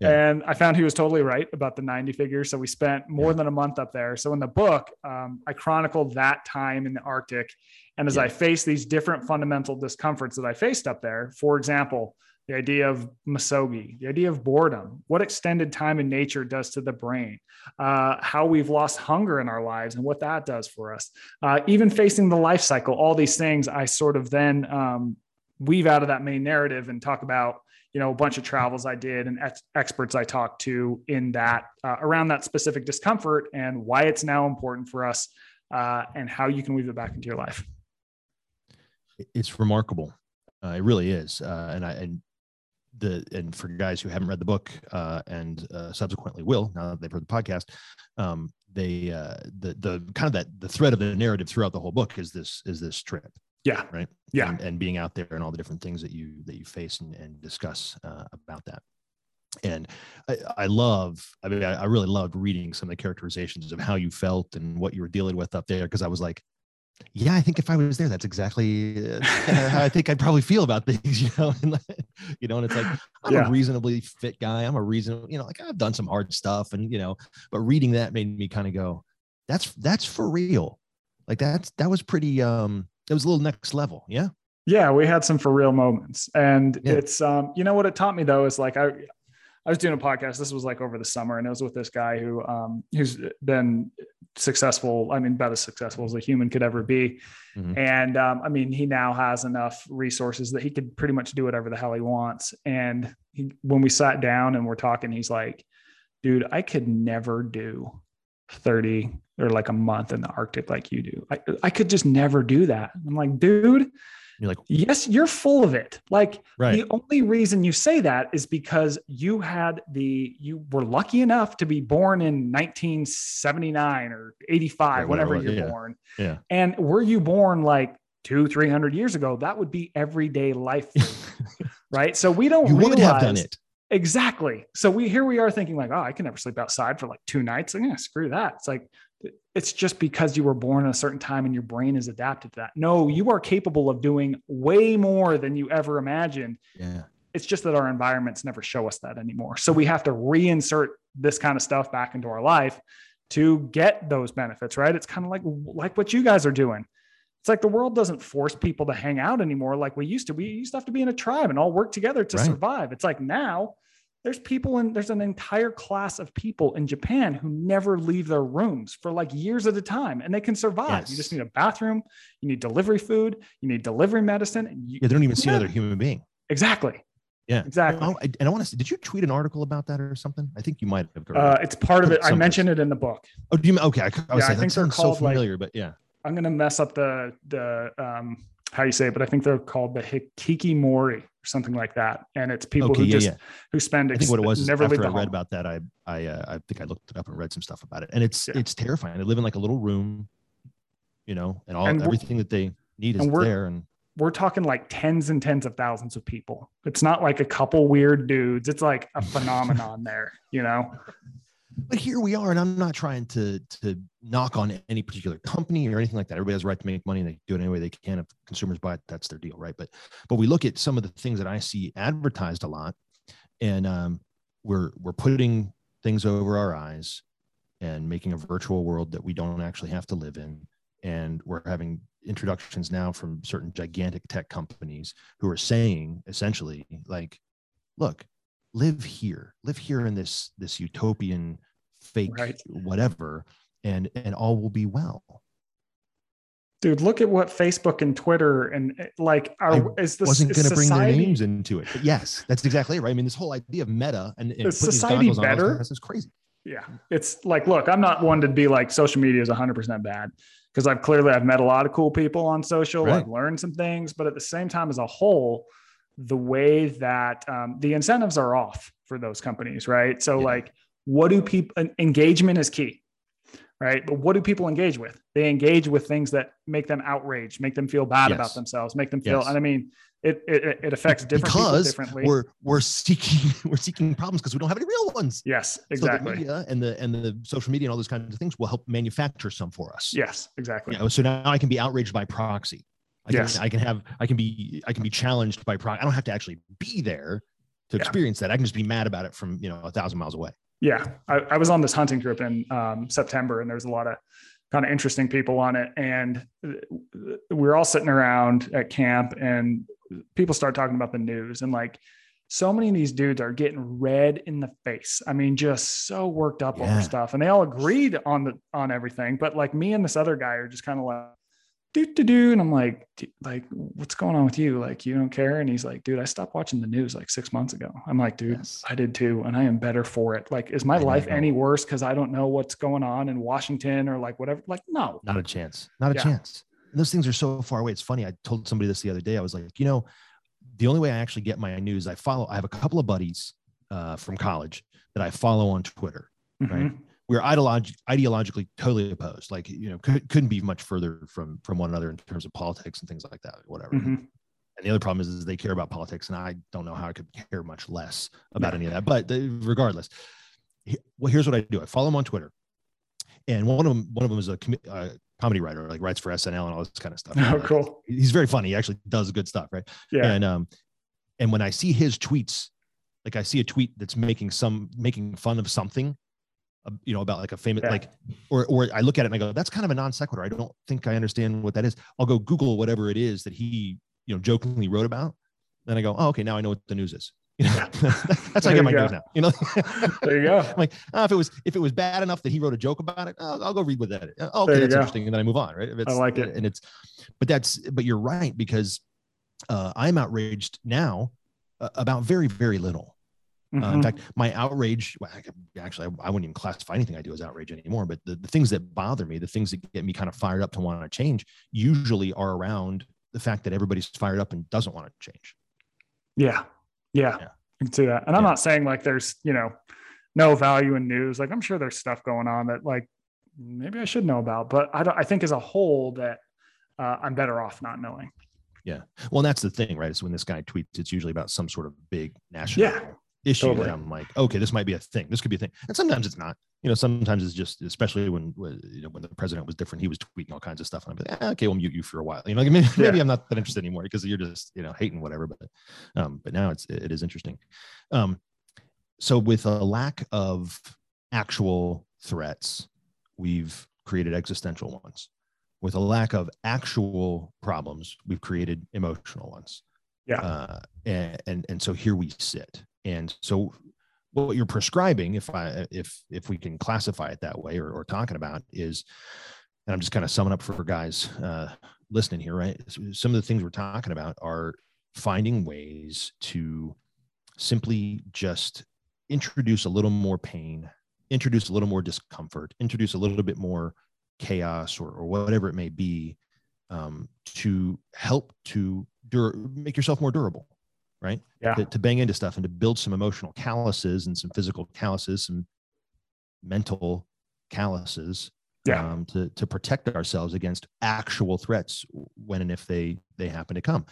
Yeah. And I found he was totally right about the 90 figure. So we spent more yeah. than a month up there. So in the book, um, I chronicle that time in the Arctic. And as yeah. I faced these different fundamental discomforts that I faced up there, for example, the idea of misogi, the idea of boredom, what extended time in nature does to the brain, uh, how we've lost hunger in our lives and what that does for us, uh, even facing the life cycle, all these things I sort of then um, weave out of that main narrative and talk about you know a bunch of travels i did and ex- experts i talked to in that uh, around that specific discomfort and why it's now important for us uh, and how you can weave it back into your life. It's remarkable. Uh, it really is uh, and i and the and for guys who haven't read the book uh, and uh, subsequently will now that they've heard the podcast, um, they uh, the the kind of that the thread of the narrative throughout the whole book is this is this trip. Yeah. Right. Yeah. And, and being out there and all the different things that you that you face and, and discuss uh, about that. And I, I love, I mean, I, I really loved reading some of the characterizations of how you felt and what you were dealing with up there because I was like, yeah, I think if I was there, that's exactly uh, how I think I'd probably feel about [laughs] things, you know. And, you know, and it's like [laughs] I'm Yeah. a reasonably fit guy. I'm a reason, you know, like I've done some hard stuff, and you know, but reading that made me kind of go, "That's that's for real." Like that's that was pretty. um That was a little next level. Yeah. Yeah, we had some for real moments. And Yeah. it's um, you know what it taught me though is like I I was doing a podcast. This was like over the summer, and it was with this guy who um who's been successful. I mean, about as successful as a human could ever be. Mhm. And um, I mean, he now has enough resources that he could pretty much do whatever the hell he wants. And he, when we sat down and we're talking, he's like, dude, I could never do 30 or like a month in the Arctic like you do. I, I could just never do that. I'm like, dude, You're like, yes, you're full of it. Like right. the only reason you say that is because you had the you were lucky enough to be born in 1979 or 85, Right, whatever you're yeah. born. Yeah. And were you born like two, three hundred years ago? That would be everyday life, [laughs] right? So we don't you would have done it. Exactly. So we here we are thinking like, oh, I can never sleep outside for like two nights. Like, yeah, screw that. It's like it's just because you were born at a certain time and your brain is adapted to that. No, you are capable of doing way more than you ever imagined. Yeah. It's just that our environments never show us that anymore. So we have to reinsert this kind of stuff back into our life to get those benefits, right? It's kind of like like what you guys are doing. It's like the world doesn't force people to hang out anymore like we used to. We used to have to be in a tribe and all work together to Right. survive. It's like now there's people in there's an entire class of people in Japan who never leave their rooms for like years at a time and they can survive. You just need a bathroom, you need delivery food, you need delivery medicine. And you, Yeah. They don't even see Yeah. another human being. exactly. Yeah. Exactly. Oh, I, and I want to say, did you tweet an article about that or something? I think you might have. Uh, it's part of it. I mentioned it in the book. oh, do you? Okay. I, I was yeah, I think that they're sounds so called, like- familiar, but yeah. I'm gonna mess up the the um how you say it, but I think they're called the Hikikimori or something like that. And it's people okay. who Yeah. just yeah. who spend I think what it was never after I read home. about that, I I uh, I think I looked it up and read some stuff about it, and it's Yeah. it's terrifying. They live in like a little room, you know, and all And everything that they need is and there. And we're talking like tens and tens of thousands of people. It's not like a couple weird dudes. It's like a phenomenon [laughs] there, you know? But here we are, and I'm not trying to to knock on any particular company or anything like that. Everybody has a right to make money, and they do it any way they can. If consumers buy it, that's their deal, right? But but we look at some of the things that I see advertised a lot, and um, we're we're putting things over our eyes and making a virtual world that we don't actually have to live in. And we're having introductions now from certain gigantic tech companies who are saying essentially, like, look, live here, live here in this this utopian fake Right. whatever, and and all will be well. Dude, look at what Facebook and Twitter and like are is this Wasn't going to bring their names into it, but yes, that's exactly right? I mean, this whole idea of meta and, and Is society on this better? is crazy. yeah it's like look i'm not one to be like social media is 100% bad because i've clearly i've met a lot of cool people on social Right. i've learned some things but at the same time as a whole the way that um, the incentives are off for those companies right so Yeah. like what do people engagement is key right but what do people engage with they engage with things that make them outraged make them feel bad Yes. about themselves make them feel Yes. and i mean it it, it affects different people because differently we're we're seeking [laughs] we're seeking problems because we don't have any real ones. yes So the exactly media and the and the social media and all those kinds of things will help manufacture some for us. yes exactly You know, so now I can be outraged by proxy. I can, Yes. I can have I can be I can be challenged by proxy. I don't have to actually be there to Yeah. experience that. I can just be mad about it from you know a thousand miles away. Yeah, I, I was on this hunting trip in um, September, and there's a lot of kind of interesting people on it. And we were all sitting around at camp, and people start talking about the news, and like so many of these dudes are getting red in the face. I mean, just so worked up Yeah. over stuff, and they all agreed on the on everything. But like me and this other guy are just kind of like. Do, do, do. And I'm like, like, what's going on with you? Like, you don't care? And he's like, dude, I stopped watching the news like six months ago. I'm like, dude, Yes. I did too. And I am better for it. Like, is my I life know. any worse because I don't know what's going on in Washington or like whatever? Like, no. Not a chance. Not a Yeah. chance. Those things are so far away. It's funny. I told somebody this the other day. I was like, you know, the only way I actually get my news, I follow. I have a couple of buddies uh, from college that I follow on Twitter. Right. We're ideolog- ideologically totally opposed. Like you know, could, couldn't be much further from from one another in terms of politics and things like that. Whatever. Mhm. And the other problem is, is they care about politics, and I don't know how I could care much less about Yeah. any of that. But regardless, he- well, here's what I do: I follow him on Twitter, and one of them one of them is a com- uh, comedy writer, like writes for SNL and all this kind of stuff. [laughs] Oh, Uh, cool. He's very funny. He actually does good stuff, right? Yeah. And um, and when I see his tweets, like I see a tweet that's making some making fun of something, uh, you know, about like a famous Yeah. like, or or I look at it and I go, that's kind of a non sequitur. I don't think I understand what that is. I'll go Google whatever it is that he you know jokingly wrote about. Then I go, oh, okay, now I know what the news is. [laughs] You know, [laughs] that's how I get my go. news now. You know, [laughs] there you go. I'm like, oh, if it was if it was bad enough that he wrote a joke about it, I'll, I'll go read what that is. Oh, okay, that's go. interesting, and then I move on. Right? If it's, like it. and it's, but that's but you're right because uh, I'm outraged now uh, about very very little. Uh, in Mhm. fact, my outrage, well, I, actually, I, I wouldn't even classify anything I do as outrage anymore, but the, the things that bother me, the things that get me kind of fired up to want to change, usually are around the fact that everybody's fired up and doesn't want to change. Yeah. Yeah. Yeah. I can see that. And I'm Yeah. not saying like there's, you know, no value in news. Like I'm sure there's stuff going on that like maybe I should know about, but I don't, I think as a whole that uh, I'm better off not knowing. Yeah. Well, and that's the thing, right? Is when this guy tweets, it's usually about some sort of big national Yeah, issue. totally. that I'm like, okay, this might be a thing. This could be a thing. And sometimes it's not. You know, sometimes it's just, especially when when, you know when the president was different, he was tweeting all kinds of stuff, and I'm like, ah, okay, we'll mute you for a while. You know, [laughs] maybe, maybe I'm not that interested anymore because you're just you know hating whatever. But um, but now it's it is interesting. Um, so with a lack of actual threats, we've created existential ones. With a lack of actual problems, we've created emotional ones. Yeah. Uh, and, and and so here we sit. And so what you're prescribing, if I if if we can classify it that way or, or talking about is, and I'm just kind of summing up for guys uh, listening here, right? Some of the things we're talking about are finding ways to simply just introduce a little more pain, introduce a little more discomfort, introduce a little bit more chaos or, or whatever it may be um, to help to dur- make yourself more durable, right? Yeah. To, to bang into stuff and to build some emotional calluses and some physical calluses, some mental calluses Yeah. um, to, to protect ourselves against actual threats when and if they they happen to come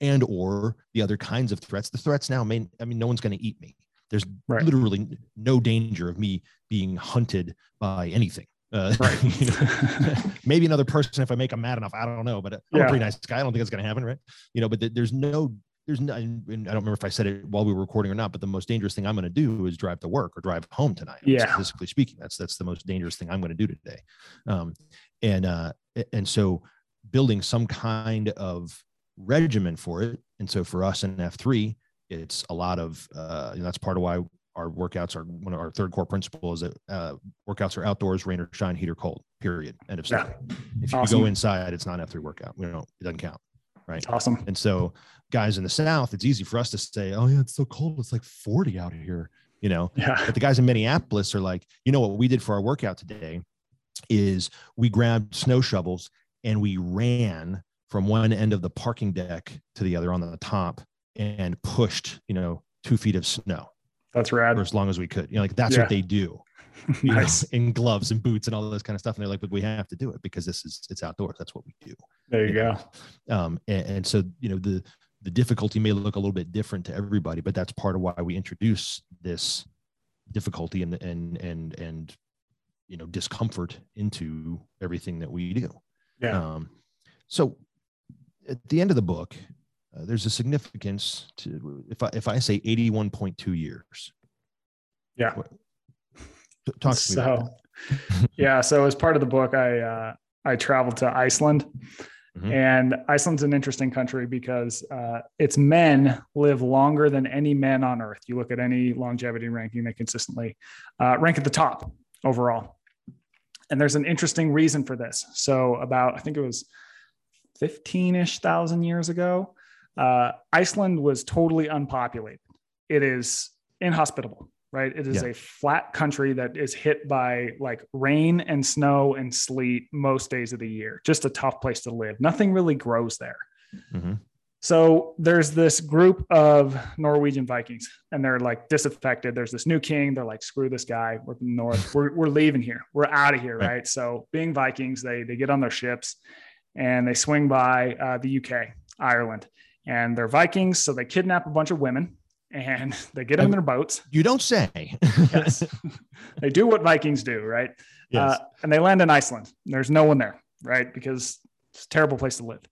and or the other kinds of threats the threats now may i mean no one's going to eat me there's Right. literally no danger of me being hunted by anything uh, [laughs] Right. you know, [laughs] maybe another person if i make them mad enough i don't know but i'm a pretty nice guy i don't think it's going to happen right you know but th- there's no there's no i don't remember if i said it while we were recording or not but the most dangerous thing i'm going to do is drive to work or drive home tonight Yeah. physically speaking that's that's the most dangerous thing i'm going to do today um and uh and so building some kind of regimen for it and so for us in f3 it's a lot of uh and that's part of why our workouts are one of our third core principles that uh, workouts are outdoors rain or shine heat or cold period end of Yeah. story if you go inside it's not an f3 workout we don't it doesn't count right awesome. and so, guys in the South, it's easy for us to say, "Oh yeah, it's so cold. It's like 40 out here," you know. Yeah. But the guys in Minneapolis are like, you know what we did for our workout today is we grabbed snow shovels and we ran from one end of the parking deck to the other on the top and pushed, you know, two feet of snow That's rad. for as long as we could. You know, like that's Yeah. what they do. [laughs] you know, in gloves and boots and all this kind of stuff. And they're like, but we have to do it because this is it's outdoors. That's what we do There you go. um, and, and so you know the the difficulty may look a little bit different to everybody but that's part of why we introduce this difficulty and and and and you know discomfort into everything that we do. Yeah. um, so at the end of the book uh, there's a significance to if i if i say 81.2 years. Yeah. what- talk to me about so [laughs] yeah so as part of the book i uh, i traveled to iceland Mhm. and iceland's an interesting country because uh, its men live longer than any men on earth. You look at any longevity ranking they consistently uh, rank at the top overall. And there's an interesting reason for this. So about i think it was 15ish thousand years ago uh, iceland was totally unpopulated. It is inhospitable right it is Yeah. a flat country that is hit by like rain and snow and sleet most days of the year just a tough place to live nothing really grows there Mhm. so there's this group of Norwegian Vikings, and they're like disaffected. There's this new king. They're like, screw this guy. We're from the north. [laughs] We're, we're leaving here. We're out of here, Right. right. So being Vikings, they they get on their ships and they swing by uh, the UK, Ireland, and they're Vikings. So they kidnap a bunch of women and [laughs] they get on their boats you don't say yes. [laughs] they do what Vikings do, right? yes. Uh, and they land in Iceland. There's no one there, right? Because it's a terrible place to live.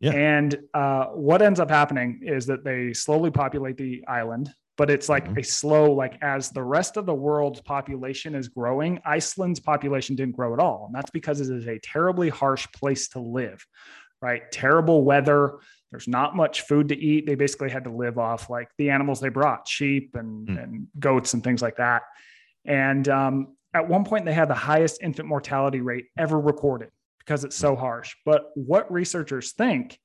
Yeah. And uh, what ends up happening is that they slowly populate the island, but it's like mm-hmm. a slow, like as the rest of the world's population is growing, Iceland's population didn't grow at all. And that's because it is a terribly harsh place to live, right? Terrible weather. There's not much food to eat. They basically had to live off like the animals they brought, sheep and, mm. and goats and things like that. And um, at one point, they had the highest infant mortality rate ever recorded because it's so harsh. But what researchers think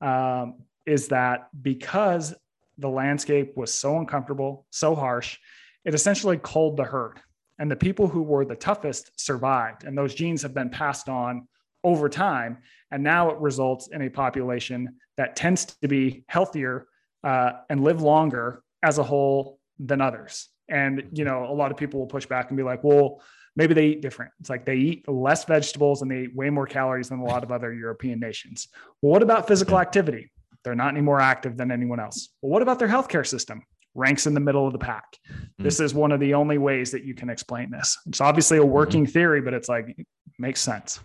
um, is that because the landscape was so uncomfortable, so harsh, it essentially culled the herd. And the people who were the toughest survived. And those genes have been passed on over time. And now it results in a population that tends to be healthier uh, and live longer as a whole than others. And, you know, a lot of people will push back and be like, well, maybe they eat different. It's like they eat less vegetables and they eat way more calories than a lot of other European nations. Well, what about physical activity? They're not any more active than anyone else. Well, what about their healthcare system? Ranks in the middle of the pack. Mm-hmm. This is one of the only ways that you can explain this. It's obviously a working mm-hmm. theory, but it's like it makes sense.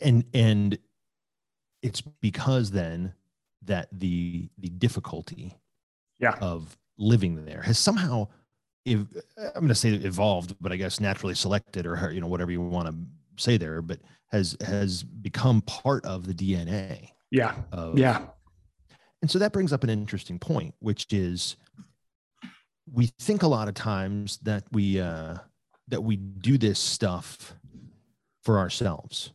And and it's because then that the the difficulty yeah. of living there has somehow if I'm going to say evolved, but I guess naturally selected or you know whatever you want to say there, but has has become part of the DNA. Yeah. Of, yeah. And so that brings up an interesting point, which is we think a lot of times that we uh, that we do this stuff for ourselves?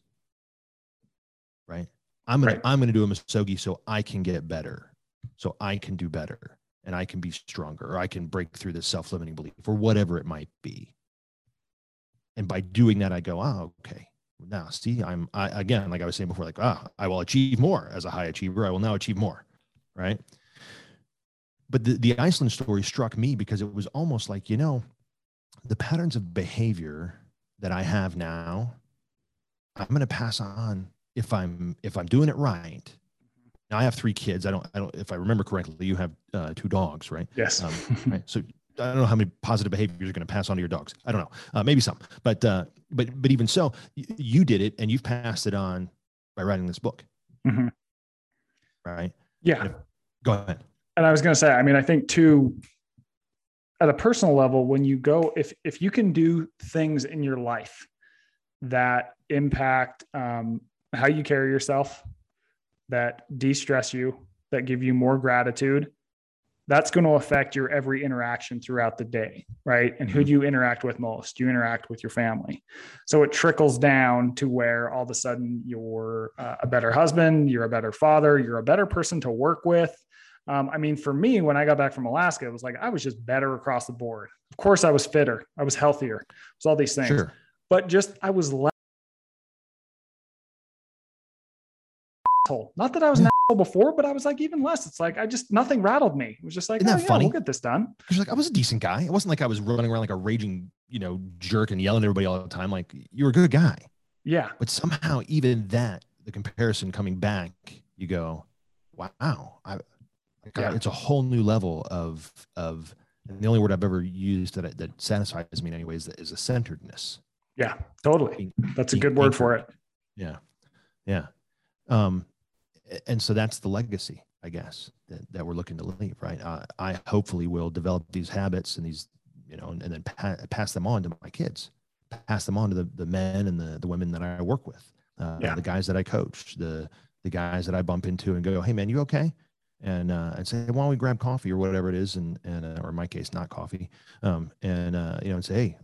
I'm gonna right. I'm gonna do a misogi so I can get better, so I can do better and I can be stronger, or I can break through this self limiting belief, or whatever it might be. And by doing that, I go, oh, okay. Now, see, I'm I, again, like I was saying before, like, ah, I will achieve more as a high achiever. I will now achieve more, right? But the, the Iceland story struck me because it was almost like, you know, the patterns of behavior that I have now, I'm going to pass on if I'm if I'm doing it right now I have three kids. I don't, I don't, if I remember correctly, you have uh, two dogs, right? Yes. Um, [laughs] right. So I don't know how many positive behaviors you're going to pass on to your dogs. I don't know. Uh, maybe some, but, uh, but, but even so, you did it and you've passed it on by writing this book. Mm-hmm. Right. Yeah. If, go ahead. And I was going to say, I mean, I think too, at a personal level, when you go, if, if you can do things in your life that impact um, how you carry yourself, that de-stress you, that give you more gratitude, that's going to affect your every interaction throughout the day, right? And who mm-hmm. do you interact with most? You interact with your family. So it trickles down to where all of a sudden you're uh, a better husband, you're a better father, you're a better person to work with. Um, I mean, for me, when I got back from Alaska, it was like I was just better across the board. Of course, I was fitter, I was healthier, it was all these things. Sure. But just I was asshole. Not that I was an asshole before, but I was like even less. It's like I just nothing rattled me. It was just like, Isn't oh, that yeah, funny? We'll get this done. Because like I was a decent guy. It wasn't like I was running around like a raging, you know, jerk and yelling at everybody all the time. Like you were a good guy. Yeah. But somehow even that, the comparison coming back, you go, wow, I, yeah. it's a whole new level of of. And the only word I've ever used that that satisfies me in any ways is a centeredness. Yeah, totally. That's a good word for it. Yeah, yeah. Um, and so that's the legacy i guess that, that we're looking to leave right uh, i hopefully will develop these habits and these you know and, and then pa- pass them on to my kids pass them on to the, the men and the, the women that i work with uh, yeah. the guys that i coach the the guys that i bump into and go hey man you okay and uh, and say, why don't we grab coffee or whatever it is, and and uh, or in my case, not coffee, um, and uh, you know, and say, hey,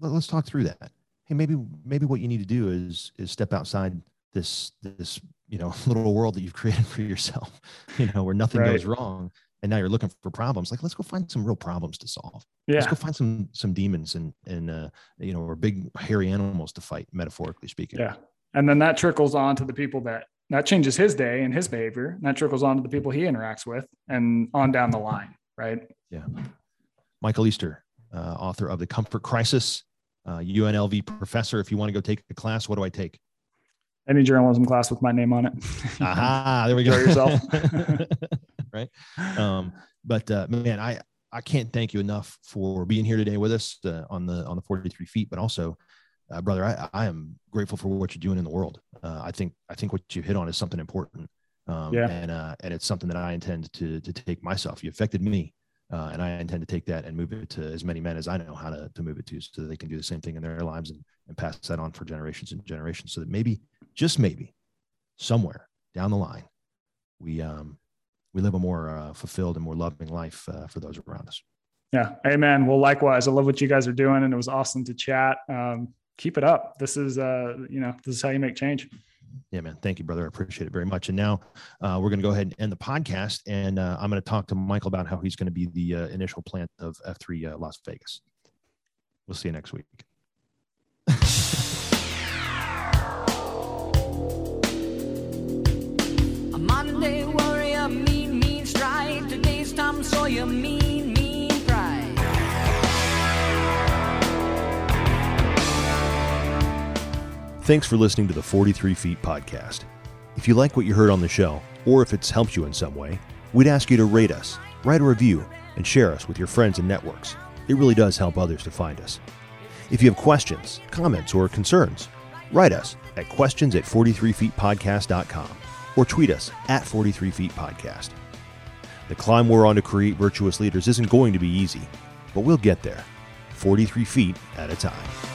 let's talk through that. Hey, maybe maybe what you need to do is is step outside this this you know [laughs] little world that you've created for yourself [laughs] you know where nothing right. goes wrong and now you're looking for problems like let's go find some real problems to solve. Yeah. let's go find some some demons and and uh you know or big hairy animals to fight metaphorically speaking. Yeah. And then that trickles on to the people that that changes his day and his behavior and that trickles on to the people he interacts with and on down the line right? Yeah. Michael easter uh, author of the comfort crisis uh, unlv professor if you want to go take a class what do i take any journalism class with my name on it. Aha, [laughs] there we go. yourself. [laughs] right. Um, but uh, man, I I can't thank you enough for being here today with us uh, on the on the 43 feet, but also, uh, brother, I, I am grateful for what you're doing in the world. Uh, I think I think what you hit on is something important, um, yeah. and uh, and it's something that I intend to to take myself. You affected me, uh, and I intend to take that and move it to as many men as I know how to, to move it to so that they can do the same thing in their lives and, and pass that on for generations and generations so that maybe, just maybe, somewhere down the line, we, um, we live a more uh, fulfilled and more loving life uh, for those around us. Yeah. Amen. Well, likewise, I love what you guys are doing and it was awesome to chat. Um, keep it up. This is, uh, you know, this is how you make change. Yeah, man. Thank you, brother. I appreciate it very much. And now uh, we're going to go ahead and end the podcast. And uh, I'm going to talk to Michael about how he's going to be the uh, initial plant of F3 uh, Las Vegas. We'll see you next week. A modern day warrior, mean, mean. Today's Tom Sawyer, mean, mean pride. Thanks for listening to the 43 Feet podcast. If you like what you heard on the show, or if it's helped you in some way, we'd ask you to rate us, write a review, and share us with your friends and networks. It really does help others to find us. If you have questions, comments, or concerns, write us at questions at 43feetpodcast.com or tweet us at 43feetpodcast. The climb we're on to create virtuous leaders isn't going to be easy, but we'll get there, 43 feet at a time.